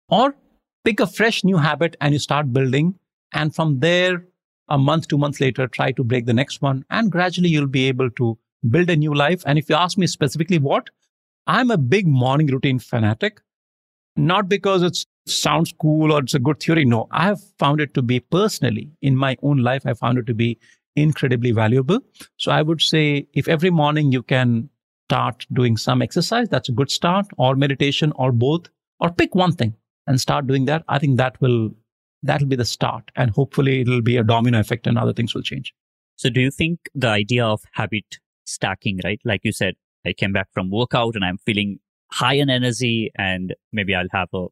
B: or pick a fresh new habit and you start building. And from there, a month, two months later, try to break the next one. And gradually you'll be able to build a new life. And if you ask me specifically what, I'm a big morning routine fanatic, not because it sounds cool or it's a good theory. No, I have found it to be personally in my own life, I found it to be incredibly valuable. So I would say if every morning you can start doing some exercise, that's a good start, or meditation, or both or pick one thing and start doing that. I think that will that'll be the start. And hopefully it'll be a domino effect and other things will change.
C: So do you think the idea of habit stacking right? Like you said i came back from workout and i'm feeling high in energy and maybe i'll have a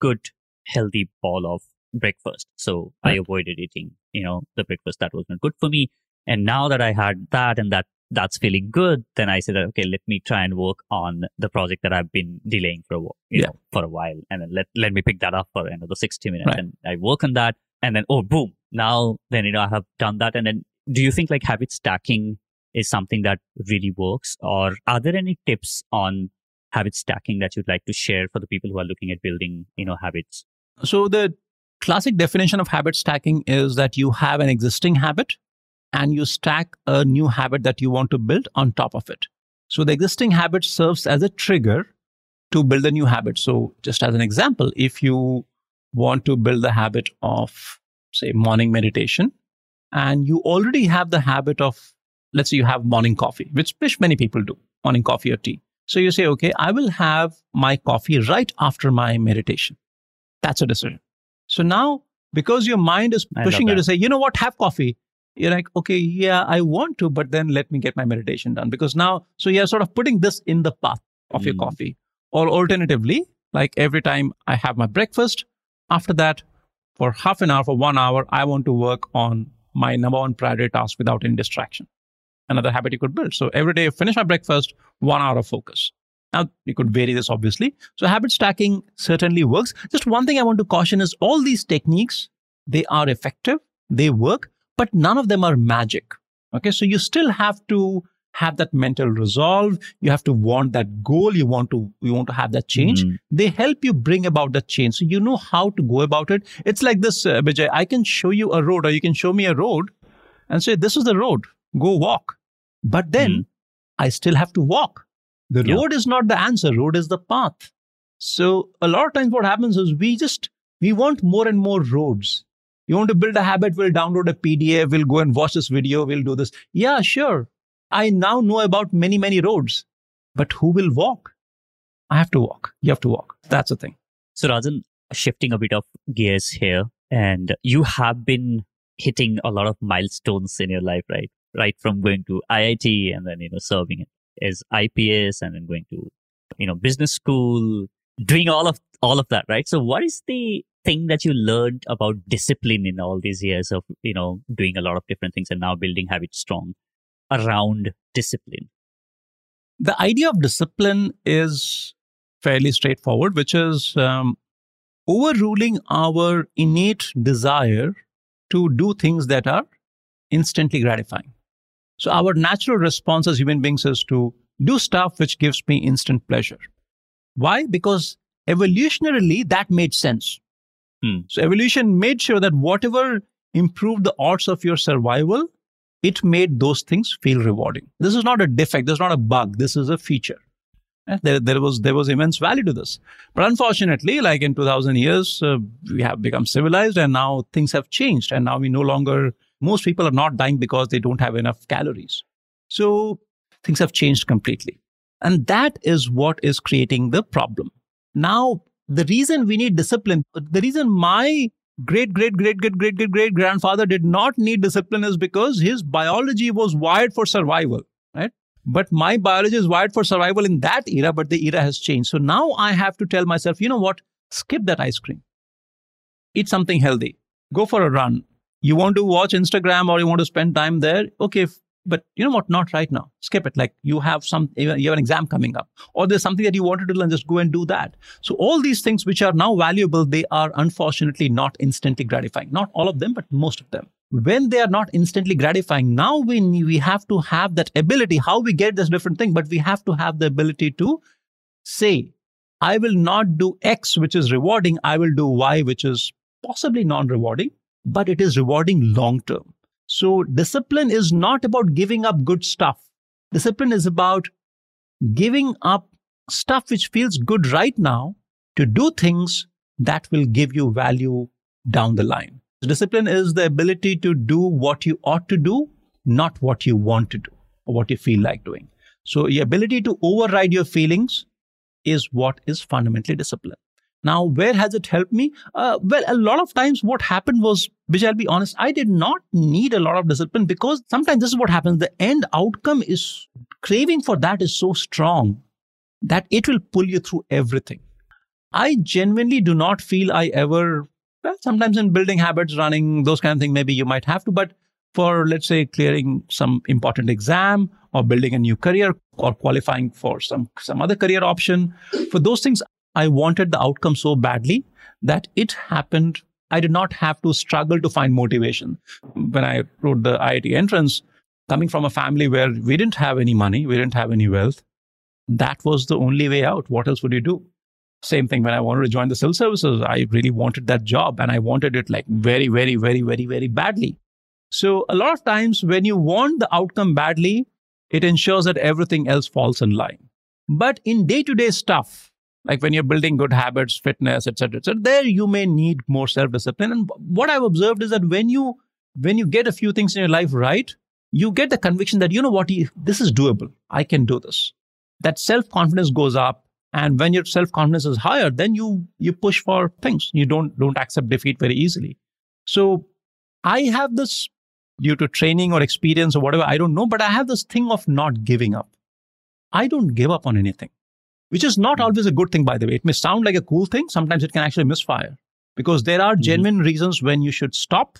C: good healthy ball of breakfast. So right. i avoided eating you know the breakfast that wasn't good for me. And now that i had that and that that's feeling good, then I say that, okay, let me try and work on the project that I've been delaying for a while, you yeah. know, for a while. And then let, let me pick that up for another 60 minutes right. and I work on that. And then, oh, boom. Now, then, you know, I have done that. And then do you think like habit stacking is something that really works or are there any tips on habit stacking that you'd like to share for the people who are looking at building, you know, habits?
B: So the classic definition of habit stacking is that you have an existing habit and you stack a new habit that you want to build on top of it. So the existing habit serves as a trigger to build a new habit. So just as an example, if you want to build the habit of say morning meditation and you already have the habit of let's say you have morning coffee, which, which many people do, morning coffee or tea. So you say, okay, I will have my coffee right after my meditation. That's a decision. So now, because your mind is pushing you to say, you know what, have coffee. You're like, okay, yeah, I want to, but then let me get my meditation done. Because now, so you're sort of putting this in the path of mm. your coffee. Or alternatively, like every time I have my breakfast, after that, for half an hour, for one hour, I want to work on my number one priority task without any distraction another habit you could build. So every day, finish my breakfast, one hour of focus. Now, you could vary this obviously. So habit stacking certainly works. Just one thing I want to caution is all these techniques, they are effective, they work, but none of them are magic. Okay. So you still have to have that mental resolve. You have to want that goal. You want to, you want to have that change. Mm-hmm. They help you bring about that change. So you know how to go about it. It's like this, uh, Vijay, I can show you a road or you can show me a road and say, this is the road. Go walk. But then mm. I still have to walk. The yeah. road is not the answer, road is the path. So a lot of times what happens is we just we want more and more roads. You want to build a habit, we'll download a PDF, we'll go and watch this video, we'll do this. Yeah, sure. I now know about many, many roads. But who will walk? I have to walk. You have to walk. That's the thing.
C: So Rajan, shifting a bit of gears here, and you have been hitting a lot of milestones in your life, right? right from going to IIT and then, you know, serving as IPS and then going to, you know, business school, doing all of, all of that, right? So what is the thing that you learned about discipline in all these years of, you know, doing a lot of different things and now building HabitStrong around discipline?
B: The idea of discipline is fairly straightforward, which is um, overruling our innate desire to do things that are instantly gratifying. So our natural response as human beings is to do stuff which gives me instant pleasure. Why? Because evolutionarily that made sense. Hmm. So evolution made sure that whatever improved the odds of your survival, it made those things feel rewarding. This is not a defect. This is not a bug. This is a feature. There, there was there was immense value to this, but unfortunately, like in 2000 years, uh, we have become civilized, and now things have changed, and now we no longer most people are not dying because they don't have enough calories. So things have changed completely. And that is what is creating the problem. Now, the reason we need discipline, the reason my great, great, great, great, great, great, great grandfather did not need discipline is because his biology was wired for survival, right? But my biology is wired for survival in that era, but the era has changed. So now I have to tell myself, you know what? Skip that ice cream. Eat something healthy. Go for a run you want to watch Instagram or you want to spend time there, okay, but you know what? Not right now. Skip it. Like you have some, you have an exam coming up, or there's something that you wanted to and just go and do that. So all these things which are now valuable, they are unfortunately not instantly gratifying. Not all of them, but most of them. When they are not instantly gratifying, now we we have to have that ability. How we get this different thing, but we have to have the ability to say, I will not do X, which is rewarding. I will do Y, which is possibly non-rewarding but it is rewarding long term. So discipline is not about giving up good stuff. Discipline is about giving up stuff which feels good right now to do things that will give you value down the line. Discipline is the ability to do what you ought to do, not what you want to do or what you feel like doing. So the ability to override your feelings is what is fundamentally discipline. Now, where has it helped me? Uh, well, a lot of times what happened was, which I'll be honest, I did not need a lot of discipline because sometimes this is what happens. The end outcome is craving for that is so strong that it will pull you through everything. I genuinely do not feel I ever, well, sometimes in building habits, running, those kind of things, maybe you might have to, but for, let's say, clearing some important exam or building a new career or qualifying for some, some other career option, for those things, I wanted the outcome so badly that it happened. I did not have to struggle to find motivation. When I wrote the IIT entrance, coming from a family where we didn't have any money, we didn't have any wealth, that was the only way out. What else would you do? Same thing when I wanted to join the civil services. I really wanted that job and I wanted it like very, very, very, very, very badly. So a lot of times when you want the outcome badly, it ensures that everything else falls in line. But in day-to-day stuff, like when you're building good habits, fitness, etc., etc., there you may need more self-discipline. And what I've observed is that when you when you get a few things in your life right, you get the conviction that you know what, this is doable. I can do this. That self-confidence goes up, and when your self-confidence is higher, then you you push for things. You don't don't accept defeat very easily. So I have this due to training or experience or whatever, I don't know, but I have this thing of not giving up. I don't give up on anything, which is not always a good thing, by the way. It may sound like a cool thing. Sometimes it can actually misfire because there are mm-hmm. genuine reasons when you should stop,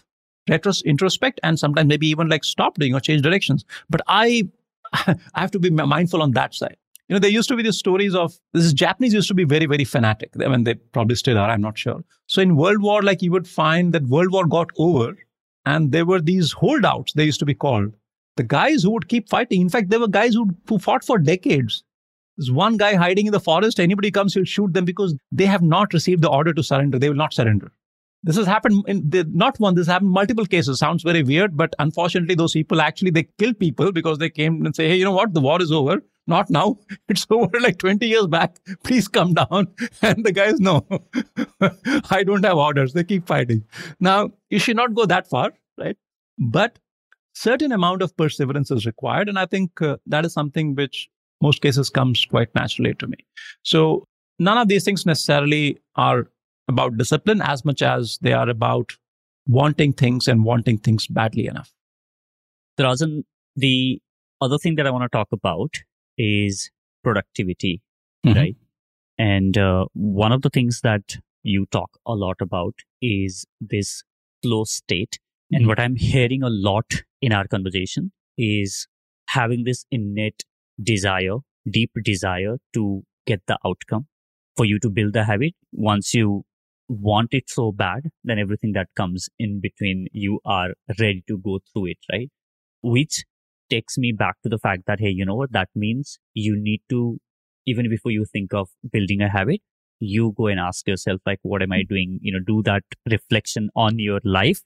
B: retros- introspect, and sometimes maybe even like stop doing or change directions. But I, I have to be mindful on that side. You know, there used to be these stories of this is Japanese used to be very, very fanatic. I mean, they probably still are, I'm not sure. So in World War, like you would find that World War got over and there were these holdouts, they used to be called. The guys who would keep fighting. In fact, there were guys who, who fought for decades. There's one guy hiding in the forest. Anybody comes, he'll shoot them because they have not received the order to surrender. They will not surrender. This has happened in the, not one, this happened multiple cases. Sounds very weird, but unfortunately, those people actually they kill people because they came and say, hey, you know what? The war is over. Not now. It's over like 20 years back. Please come down. And the guys, no, I don't have orders. They keep fighting. Now, you should not go that far, right? But certain amount of perseverance is required. And I think uh, that is something which most cases comes quite naturally to me. So none of these things necessarily are about discipline as much as they are about wanting things and wanting things badly enough.
C: Rajan, the other thing that I want to talk about is productivity, mm-hmm. right? And uh, one of the things that you talk a lot about is this flow state. Mm-hmm. And what I'm hearing a lot in our conversation is having this innate desire, deep desire to get the outcome for you to build the habit. Once you want it so bad, then everything that comes in between you are ready to go through it, right? Which takes me back to the fact that, hey, you know what? That means you need to, even before you think of building a habit, you go and ask yourself, like, what am I doing? You know, do that reflection on your life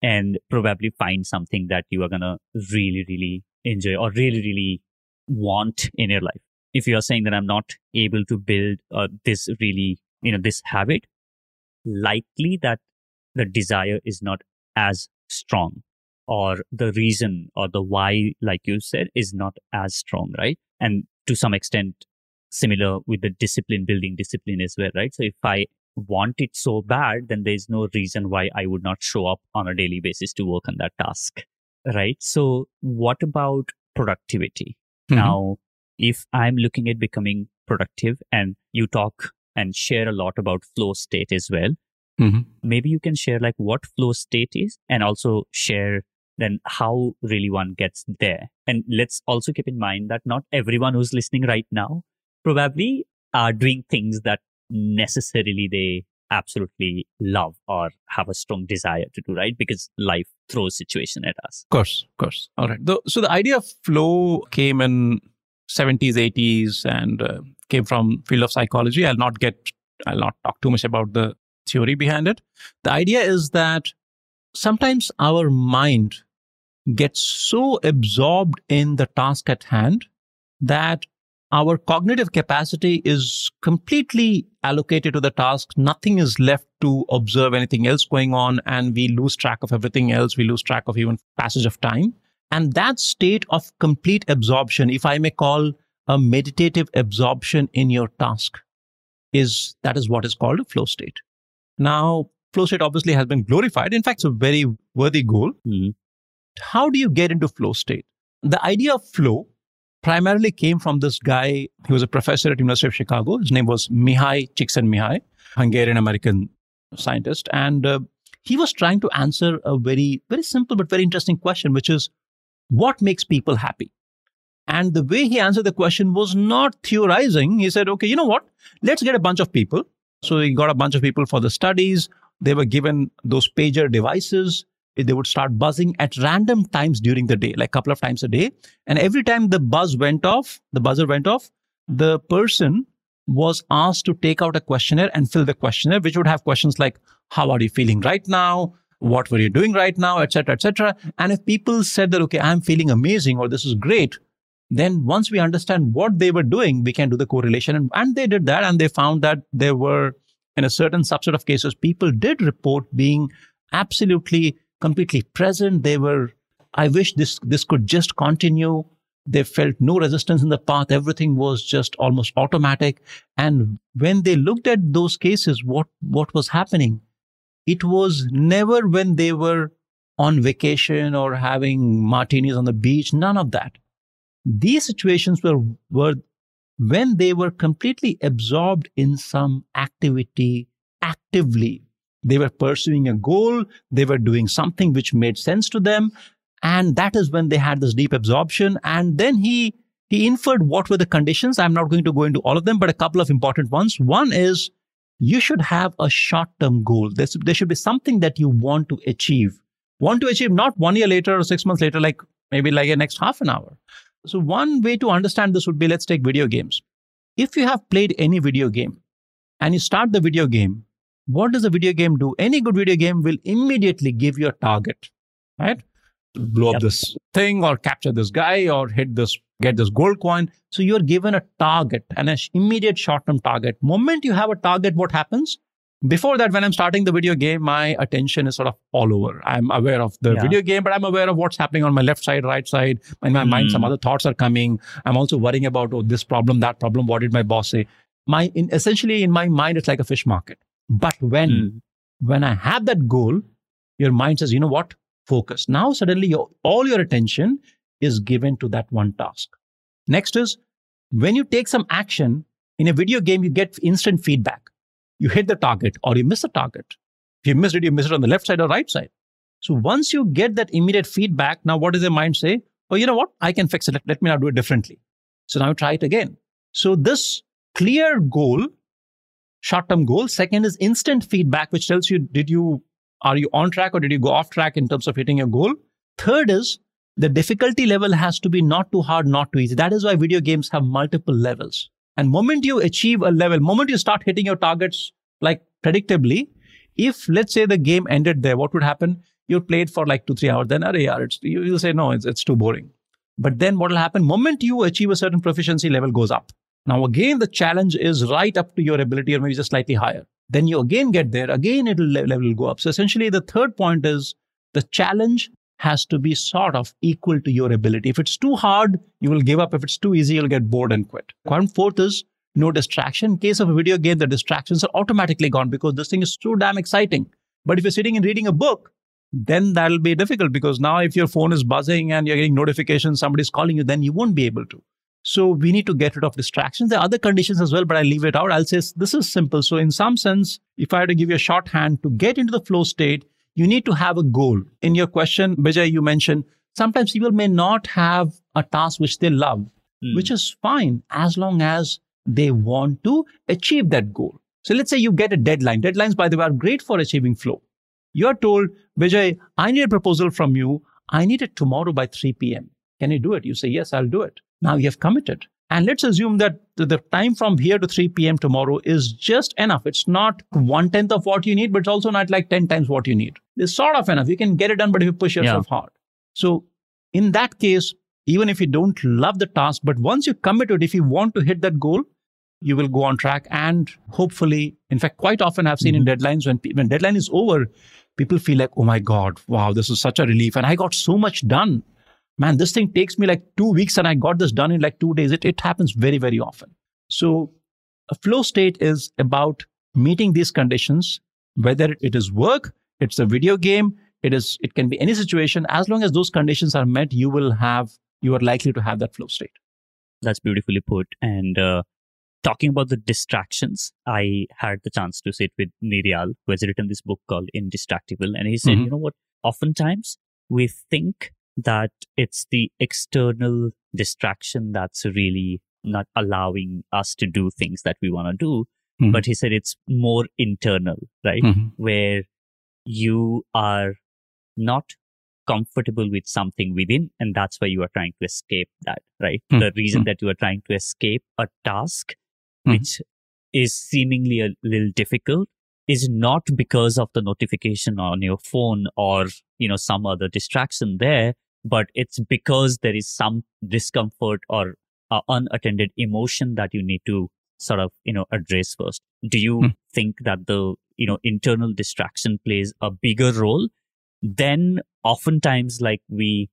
C: and probably find something that you are going to really, really enjoy or really, really want in your life. If you are saying that I'm not able to build uh, this really, you know, this habit, likely that the desire is not as strong or the reason or the why, like you said, is not as strong, right? And to some extent, similar with the discipline building discipline as well, right? So if I want it so bad, then there's no reason why I would not show up on a daily basis to work on that task, right? So what about productivity? Mm-hmm. Now, if I'm looking at becoming productive and you talk and share a lot about flow state as well, mm-hmm. maybe you can share like what flow state is and also share then how really one gets there. And let's also keep in mind that not everyone who's listening right now probably are doing things that necessarily they absolutely love or have a strong desire to do, right? Because life throws situation at us.
B: Of course, of course. All right. So the idea of flow came in 70s, 80s and uh, came from field of psychology. I'll not get, I'll not talk too much about the theory behind it. The idea is that sometimes our mind gets so absorbed in the task at hand that our cognitive capacity is completely allocated to the task. Nothing is left to observe anything else going on, and we lose track of everything else. We lose track of even passage of time. And that state of complete absorption, if I may call a meditative absorption in your task, is that is what is called a flow state. Now, flow state obviously has been glorified. In fact, it's a very worthy goal. Mm-hmm. How do you get into flow state? The idea of flow primarily came from this guy. He was a professor at University of Chicago. His name was Mihaly Csikszentmihalyi, Hungarian American scientist, and uh, he was trying to answer a very very simple but very interesting question, which is what makes people happy. And the way he answered the question was not theorizing. He said, okay, you know what? Let's get a bunch of people. So he got a bunch of people for the studies. They were given those pager devices they would start buzzing at random times during the day, like a couple of times a day. And every time the buzz went off, the buzzer went off, the person was asked to take out a questionnaire and fill the questionnaire, which would have questions like, how are you feeling right now? what were you doing right now, etc., etc. And if people said that, okay, I'm feeling amazing or this is great, then once we understand what they were doing, we can do the correlation. And, and they did that and they found that there were, in a certain subset of cases, people did report being absolutely, completely present. They were, I wish this, this could just continue. They felt no resistance in the path. Everything was just almost automatic. And when they looked at those cases, what, what was happening? It was never when they were on vacation or having martinis on the beach. None of that these situations were, were when they were completely absorbed in some activity actively. They were pursuing a goal, they were doing something which made sense to them. And that is when they had this deep absorption. And then he he inferred what were the conditions. I'm not going to go into all of them, but a couple of important ones. One is you should have a short term goal. There, there should be something that you want to achieve. Want to achieve not one year later or six months later, like maybe like a next half an hour. So, one way to understand this would be let's take video games. If you have played any video game and you start the video game, what does a video game do? Any good video game will immediately give you a target, right? Blow yep. up this thing or capture this guy or hit this, get this gold coin. So you're given a target and an immediate short term target. Moment you have a target, what happens? before that when i'm starting the video game my attention is sort of all over i'm aware of the yeah. video game but i'm aware of what's happening on my left side right side in my mm. mind some hmm. other thoughts are coming i'm also worrying about oh this problem that problem what did my boss say my in, essentially in my mind it's like a fish market but when mm. when i have that goal your mind says you know what focus now suddenly your, all your attention is given to that one task next is when you take some action in a video game you get instant feedback you hit the target or you miss the target. If you missed it, you miss it on the left side or right side. So once you get that immediate feedback, now what does your mind say? Oh, you know what? I can fix it. Let, let me now do it differently. So now try it again. So this clear goal, short-term goal. Second is instant feedback, which tells you, did you, are you on track or did you go off track in terms of hitting your goal? Third is the difficulty level has to be not too hard, not too easy. That is why video games have multiple levels. And moment you achieve a level, moment you start hitting your targets like predictably, if let's say the game ended there, what would happen? You played for like two, three hours, then yeah, it's, you, say, no, it's, it's too boring. But then what will happen? Moment you achieve a certain proficiency level goes up. Now again, the challenge is right up to your ability or maybe just slightly higher. Then you again get there, again it'll level go up. So essentially the third point is the challenge has to be sort of equal to your ability. If it's too hard, you will give up. If it's too easy, you'll get bored and quit. Fourth is no distraction. In case of a video game, the distractions are automatically gone because this thing is so damn exciting. But if you're sitting and reading a book, then that'll be difficult because now if your phone is buzzing and you're getting notifications, somebody's calling you, then you won't be able to. So we need to get rid of distractions. There are other conditions as well, but I leave it out. I'll say this is simple. So in some sense, if I had to give you a shorthand to get into the flow state, you need to have a goal. In your question, Vijay, you mentioned sometimes people may not have a task which they love, mm. which is fine as long as they want to achieve that goal. So let's say you get a deadline. Deadlines, by the way, are great for achieving flow. You're told, Vijay, I need a proposal from you. I need it tomorrow by 3 p.m. Can you do it? You say, yes, I'll do it. Now you have committed. And let's assume that the time from here to 3 p.m. tomorrow is just enough. It's not one tenth of what you need, but it's also not like 10 times what you need. It's sort of enough. You can get it done, but if you push yourself yeah. hard. So in that case, even if you don't love the task, but once you commit to it, if you want to hit that goal, you will go on track and hopefully, in fact, quite often I've seen mm-hmm. in deadlines when, when deadline is over, people feel like, oh my God, wow, this is such a relief. And I got so much done man, this thing takes me like two weeks and I got this done in like two days. It, it happens very, very often. So a flow state is about meeting these conditions, whether it is work, it's a video game, it is, it can be any situation. As long as those conditions are met, you will have, you are likely to have that flow state.
C: That's beautifully put. And, uh, talking about the distractions, I had the chance to sit with Nir Eyal, who has written this book called Indistractable. And he said, mm-hmm. you know what? Oftentimes we think that it's the external distraction that's really not allowing us to do things that we want to do. Mm-hmm. But he said it's more internal, right? Mm-hmm. Where you are not comfortable with something within, and that's why you are trying to escape that, right? Mm-hmm. The reason that you are trying to escape a task, mm-hmm. which is seemingly a little difficult, is not because of the notification on your phone or, you know, some other distraction there, but it's because there is some discomfort or uh, unattended emotion that you need to sort of, you know, address first. Do you
B: Hmm.
C: think that the, you know, internal distraction plays a bigger role? Then oftentimes like we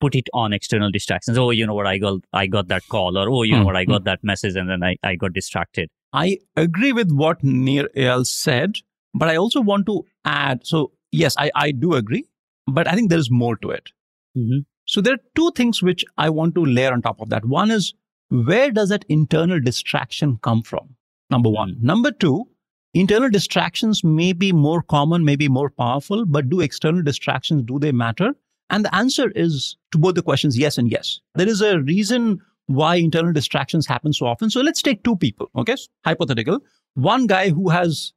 C: put it on external distractions. Oh, you know what? I got, I got that call or, oh, you know
B: Hmm,
C: what? I got that message and then I, I got distracted.
B: I agree with what Nir Eyal said, but I also want to add. So, yes, I, I do agree, but I think there is more to it.
C: Mhm.
B: So, there are two things which I want to layer on top of that. One is where does that internal distraction come from? Number one. Number two, internal distractions may be more common, maybe more powerful, but do external distractions, do they matter? And the answer is to both the questions, yes and yes. There is a reason why internal distractions happen so often. So let's take two people, okay? Hypothetical. One guy who has,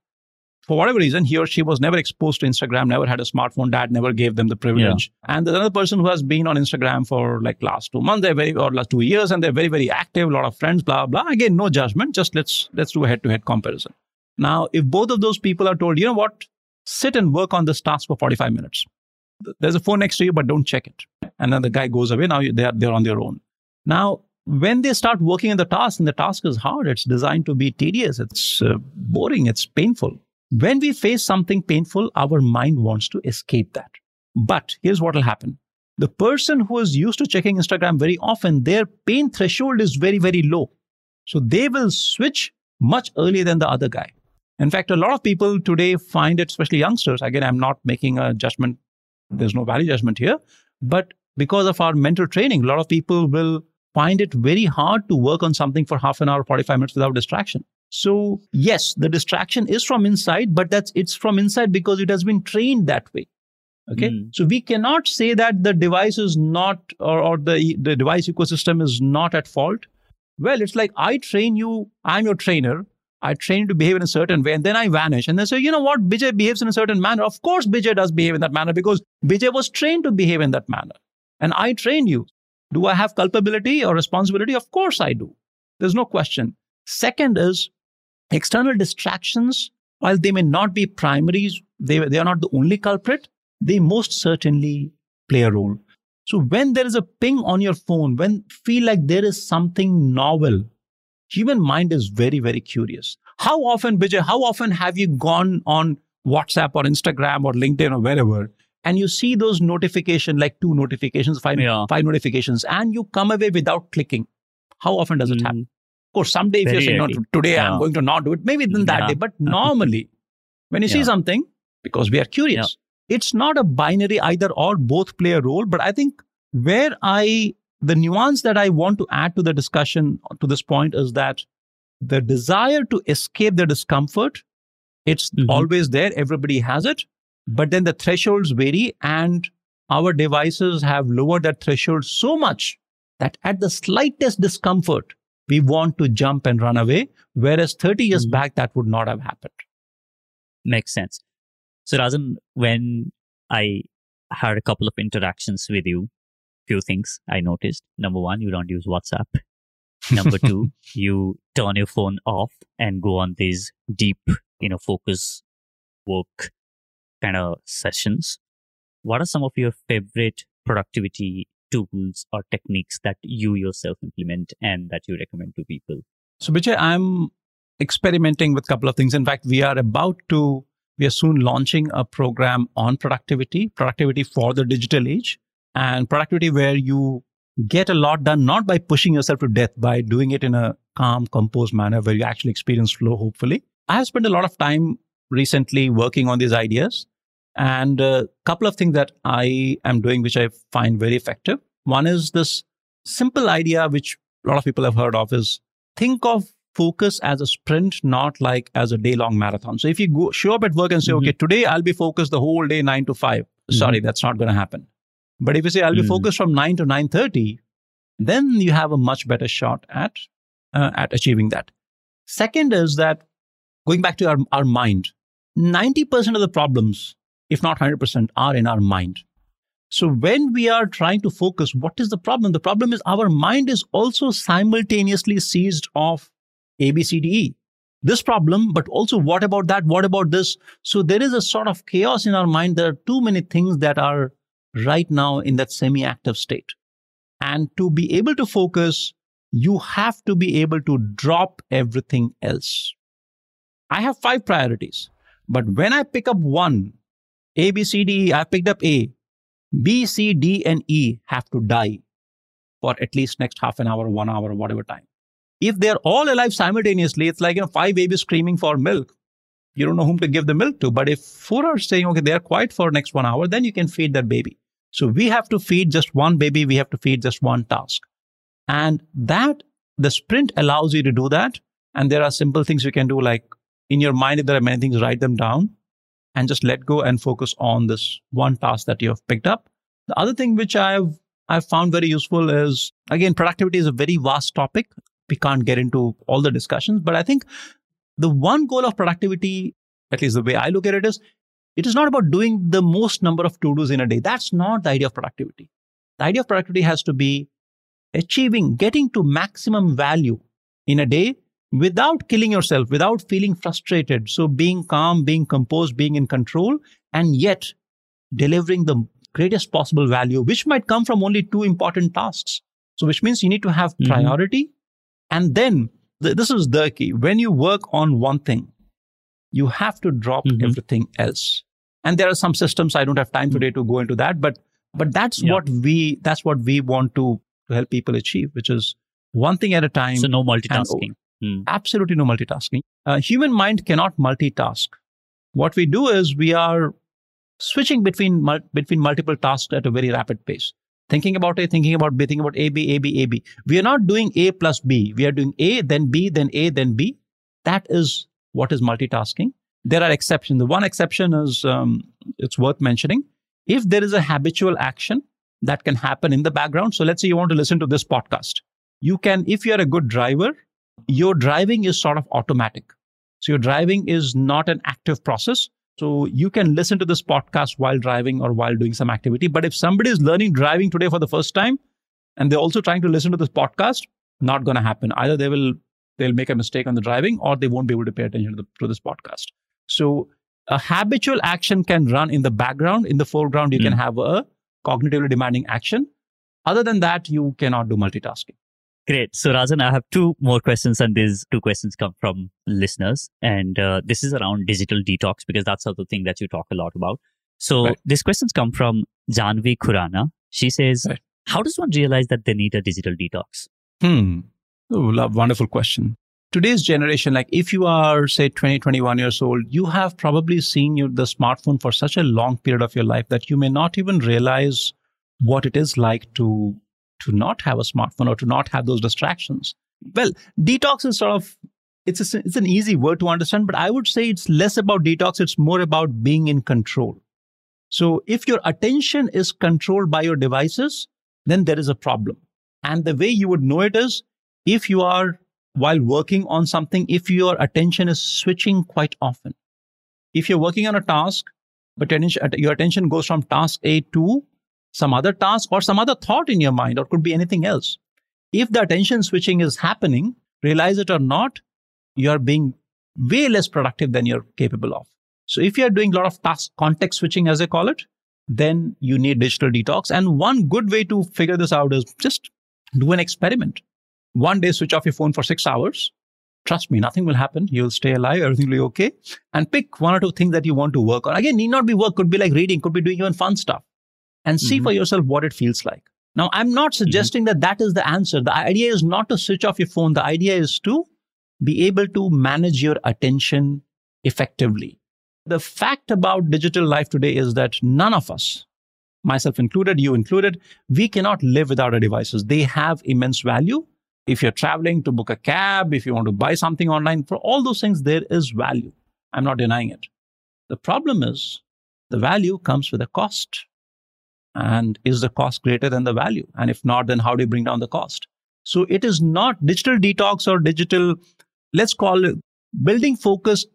B: for whatever reason, he or she was never exposed to Instagram, never had a smartphone, dad never gave them the privilege. And there's another person who has been on Instagram for like last two months, they're very, or last two years, and they're very, very active, a lot of friends, blah, blah. Again, no judgment, just let's, let's do a head to head comparison. Now, if both of those people are told, you know what, sit and work on this task for 45 minutes. There's a phone next to you, but don't check it. And then the guy goes away. Now they're, they're on their own. Now, when they start working on the task, and the task is hard, it's designed to be tedious, it's uh, boring, it's painful. When we face something painful, our mind wants to escape that. But here's what will happen the person who is used to checking Instagram very often, their pain threshold is very, very low. So they will switch much earlier than the other guy. In fact, a lot of people today find it, especially youngsters. Again, I'm not making a judgment, there's no value judgment here. But because of our mental training, a lot of people will find it very hard to work on something for half an hour, 45 minutes without distraction. So, yes, the distraction is from inside, but that's it's from inside because it has been trained that way. Okay.
C: Mm.
B: So we cannot say that the device is not or, or the the device ecosystem is not at fault. Well, it's like I train you, I'm your trainer. I train you to behave in a certain way, and then I vanish. And they say, you know what, Vijay behaves in a certain manner. Of course, Vijay does behave in that manner because Vijay was trained to behave in that manner. And I trained you. Do I have culpability or responsibility? Of course I do. There's no question. Second is external distractions, while they may not be primaries, they, they are not the only culprit, they most certainly play a role. So when there is a ping on your phone, when feel like there is something novel, human mind is very, very curious. How often, Vijay, how often have you gone on WhatsApp or Instagram or LinkedIn or wherever and you see those notifications, like two notifications, five,
C: Yeah.
B: five notifications, and you come away without clicking? How often does it
C: Mm.
B: happen? Of course, someday if you're saying, no, today I'm going to not do it, maybe then that
C: Yeah.
B: day. But normally, when you see something, because we are curious, it's not a binary either or, both play a role. But I think where I, the nuance that I want to add to the discussion to this point is that the desire to escape the discomfort, it's
C: Mhm.
B: always there. Everybody has it. But then the thresholds vary, and our devices have lowered that threshold so much that at the slightest discomfort, we want to jump and run away. Whereas 30 years
C: Mhm.
B: back, that would not have happened.
C: Makes sense. So, Rajan, when I had a couple of interactions with you, few things I noticed. Number one, you don't use WhatsApp. Number two, you turn your phone off and go on these deep, you know, focus work kind of sessions. What are some of your favorite productivity tools or techniques that you yourself implement and that you recommend to people?
B: So, Vijay, I'm experimenting with a couple of things. In fact, we are about to, we are soon launching a program on productivity, productivity for the digital age, and productivity where you get a lot done, not by pushing yourself to death, by doing it in a calm, composed manner where you actually experience flow, hopefully. I have spent a lot of time recently working on these ideas. And a couple of things that I am doing, which I find very effective. One is this simple idea, which a lot of people have heard of, is think of focus as a sprint, not like as a day long marathon. So if you go show up at work and say,
C: Mhm.
B: okay, today I'll be focused the whole day, nine to 5 sorry, that's not going to happen. But if you say I'll be
C: Mhm.
B: focused from nine to nine thirty, then you have a much better shot at uh, at achieving that. Second is that going back to our, our mind, ninety percent of the problems, if not hundred percent, are in our mind. So when we are trying to focus, what is the problem? The problem is our mind is also simultaneously seized of A, B, C, D, E. this problem, but also what about that? What about this? So there is a sort of chaos in our mind. There are too many things that are right now in that semi active state. And to be able to focus, you have to be able to drop everything else. I have five priorities, but when I pick up one, A, B, C, D, E, I picked up A, B, C, D, and E have to die for at least next half an hour, one hour, whatever time. If they're all alive simultaneously, it's like you know five babies screaming for milk. You don't know whom to give the milk to. But if four are saying, okay, they're quiet for next one hour, then you can feed that baby. So we have to feed just one baby. We have to feed just one task. And that the sprint allows you to do that. And there are simple things you can do like in your mind, if there are many things, write them down and just let go and focus on this one task that you have picked up. The other thing which I've I've found very useful is again, productivity is a very vast topic. We can't get into all the discussions, but I think the one goal of productivity, at least the way I look at it, is it is not about doing the most number of to dos in a day. That's not the idea of productivity. The idea of productivity has to be achieving, getting to maximum value in a day without killing yourself, without feeling frustrated. So being calm, being composed, being in control, and yet delivering the greatest possible value, which might come from only two important tasks. So, which means you need to have mm-hmm. priority. And then th- this is the key. When you work on one thing, you have to drop mm-hmm. everything else. And there are some systems I don't have time mm-hmm. today to go into that, but but that's yeah. what we that's what we want to, to help people achieve, which is one thing at a time.
C: So no multitasking.
B: Mm. Absolutely no multitasking. Uh, human mind cannot multitask. What we do is we are switching between between multiple tasks at a very rapid pace. Thinking about A, thinking about B, thinking about A, B, A, B, A, B. We are not doing A plus B. We are doing A, then B, then A, then B. That is what is multitasking. There are exceptions. The one exception is um, it's worth mentioning. If there is a habitual action that can happen in the background, so let's say you want to listen to this podcast, you can, if you're a good driver, your driving is sort of automatic. So your driving is not an active process. So you can listen to this podcast while driving or while doing some activity. But if somebody is learning driving today for the first time and they're also trying to listen to this podcast, not going to happen. Either they will they'll make a mistake on the driving or they won't be able to pay attention to, the, to this podcast. So a habitual action can run in the background. In the foreground, you mm. can hmm. have a cognitively demanding action. Other than that, you cannot do multitasking.
C: Great. So, Rajan, I have two more questions, and these two questions come from listeners. And uh, this is around digital detox because that's the thing that you talk a lot about. So, right. these questions come from Janvi Khurana. She says, right. How does one realize that they need a digital detox?
B: Hmm. Oh, wonderful question. Today's generation, like if you are, say, 20, 21 years old, you have probably seen your, the smartphone for such a long period of your life that you may not even realize what it is like to to not have a smartphone or to not have those distractions. Well, detox is sort of it's a, it's an easy word to understand, but I would say it's less about detox. It's more about being in control. So if your attention is controlled by your devices, then there is a problem. And the way you would know it is if you are while working on something, if your attention is switching quite often. If you're working on a task, but your attention goes from task A to some other task or some other thought in your mind, or could be anything else. If the attention switching is happening, realize it or not, you are being way less productive than you're capable of. So if you're doing a lot of task context switching, as I call it, then you need digital detox. And one good way to figure this out is just do an experiment. One day, switch off your phone for six hours. Trust me, nothing will happen. You'll stay alive. Everything will be okay. And pick one or two things that you want to work on. Again, need not be work. Could be like reading. Could be doing even fun stuff and see mm-hmm. for yourself what it feels like. Now, I'm not mm-hmm. suggesting mm-hmm. that that is the answer. The idea is not to switch off your phone. The idea is to be able to manage your attention effectively. The fact about digital life today is that none of us, myself included, you included, we cannot live without our devices. They have immense value. If you're traveling to book a cab, if you want to buy something online, for all those things, there is value. I'm not denying it. The problem is the value comes with a cost. And is the cost greater than the value? And if not, then how do you bring down the cost? So it is not digital detox or digital, let's call it building focus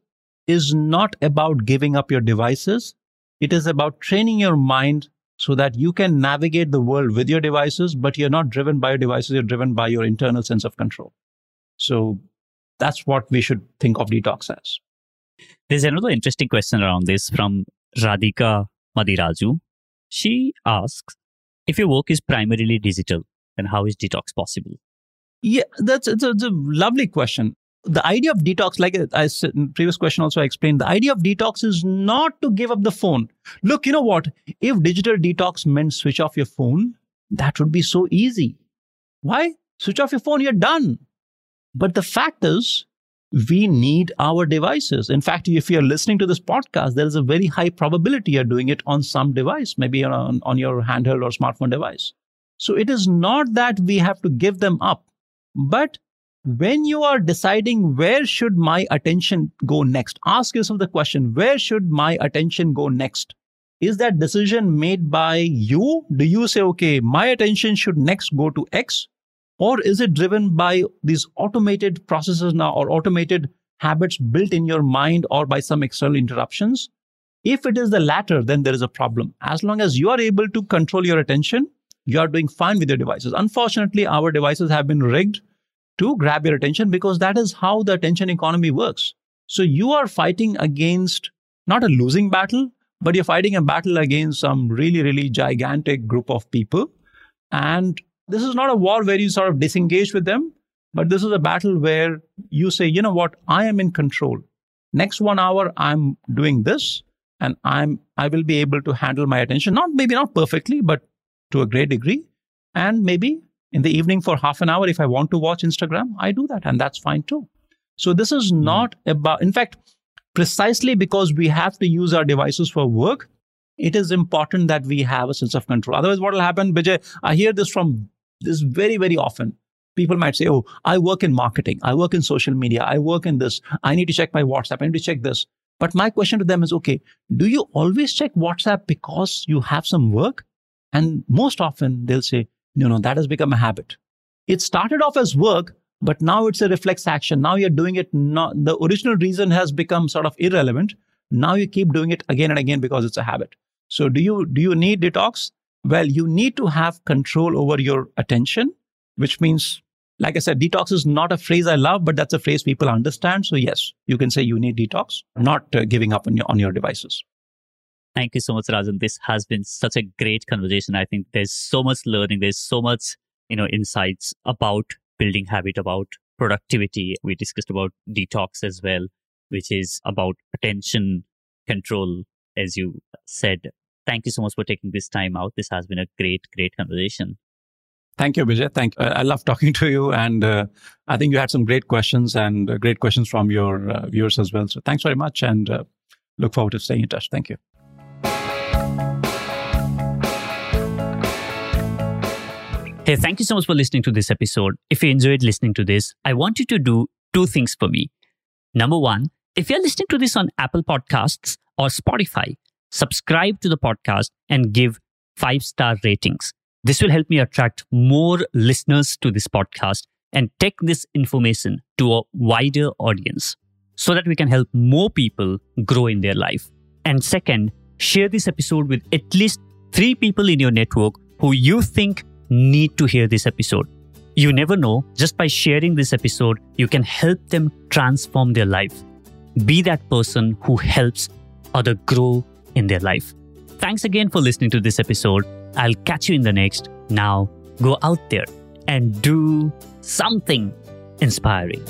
B: is not about giving up your devices. It is about training your mind so that you can navigate the world with your devices, but you're not driven by your devices. You're driven by your internal sense of control. So That's what we should think of detox as.
C: There's another interesting question around this from Radhika Madiraju. She asks if your work is primarily digital, then how is detox possible?
B: Yeah, that's a, a lovely question. The idea of detox, like I said in previous question, also I explained, the idea of detox is not to give up the phone. Look, you know what? If digital detox meant switch off your phone, that would be so easy. Why? Switch off your phone, you're done. But the fact is, we need our devices. In fact, if you're listening to this podcast, there is a very high probability you're doing it on some device, maybe on, on your handheld or smartphone device. So it is not that we have to give them up, but when you are deciding where should my attention go next, ask yourself the question, where should my attention go next? Is that decision made by you? Do you say, okay, my attention should next go to X? Or is it driven by these automated processes now or automated habits built in your mind or by some external interruptions? If it is the latter, then there is a problem. As long as you are able to control your attention, you are doing fine with your devices. Unfortunately, our devices have been rigged to grab your attention because that is how the attention economy works. So you are fighting against not a losing battle, but you're fighting a battle against some really, really gigantic group of people. And this is not a war where you sort of disengage with them, but this is a battle where you say, you know what, I am in control. Next one hour, I'm doing this and I'm I will be able to handle my attention. Not maybe not perfectly, but to a great degree. And maybe in the evening for half an hour, if I want to watch Instagram, I do that, and that's fine too. So this is hmm. not about, in fact, precisely because we have to use our devices for work, it is important that we have a sense of control. Otherwise, what will happen, Vijay? I hear this from this very, very often. People might say, Oh, I work in marketing. I work in social media. I work in this. I need to check my WhatsApp. I need to check this. But my question to them is, okay, do you always check WhatsApp because you have some work? And most often they'll say, no, no, that has become a habit. It started off as work, but now it's a reflex action. Now you're doing it. Not, the original reason has become sort of irrelevant. Now you keep doing it again and again because it's a habit. So do you, do you need detox? Well, you need to have control over your attention, which means, like I said, detox is not a phrase I love, but that's a phrase people understand. So yes, you can say you need detox, not uh, giving up on your, on your devices.
C: Thank you so much, Rajan. This has been such a great conversation. I think there's so much learning. There's so much, you know, insights about building habit, about productivity. We discussed about detox as well, which is about attention control, as you said, thank you so much for taking this time out. This has been a great, great conversation.
B: Thank you, Vijay. Thank. Uh, I love talking to you, and uh, I think you had some great questions and uh, great questions from your uh, viewers as well. So thanks very much, and uh, look forward to staying in touch. Thank you.
C: Hey, thank you so much for listening to this episode. If you enjoyed listening to this, I want you to do two things for me. Number one, if you're listening to this on Apple Podcasts or Spotify, subscribe to the podcast, and give five star ratings. This will help me attract more listeners to this podcast and take this information to a wider audience so that we can help more people grow in their life. And second, share this episode with at least three people in your network who you think need to hear this episode. You never know, just by sharing this episode, you can help them transform their life. Be that person who helps other grow in their life. Thanks again for listening to this episode. I'll catch you in the next. Now, go out there and do something inspiring.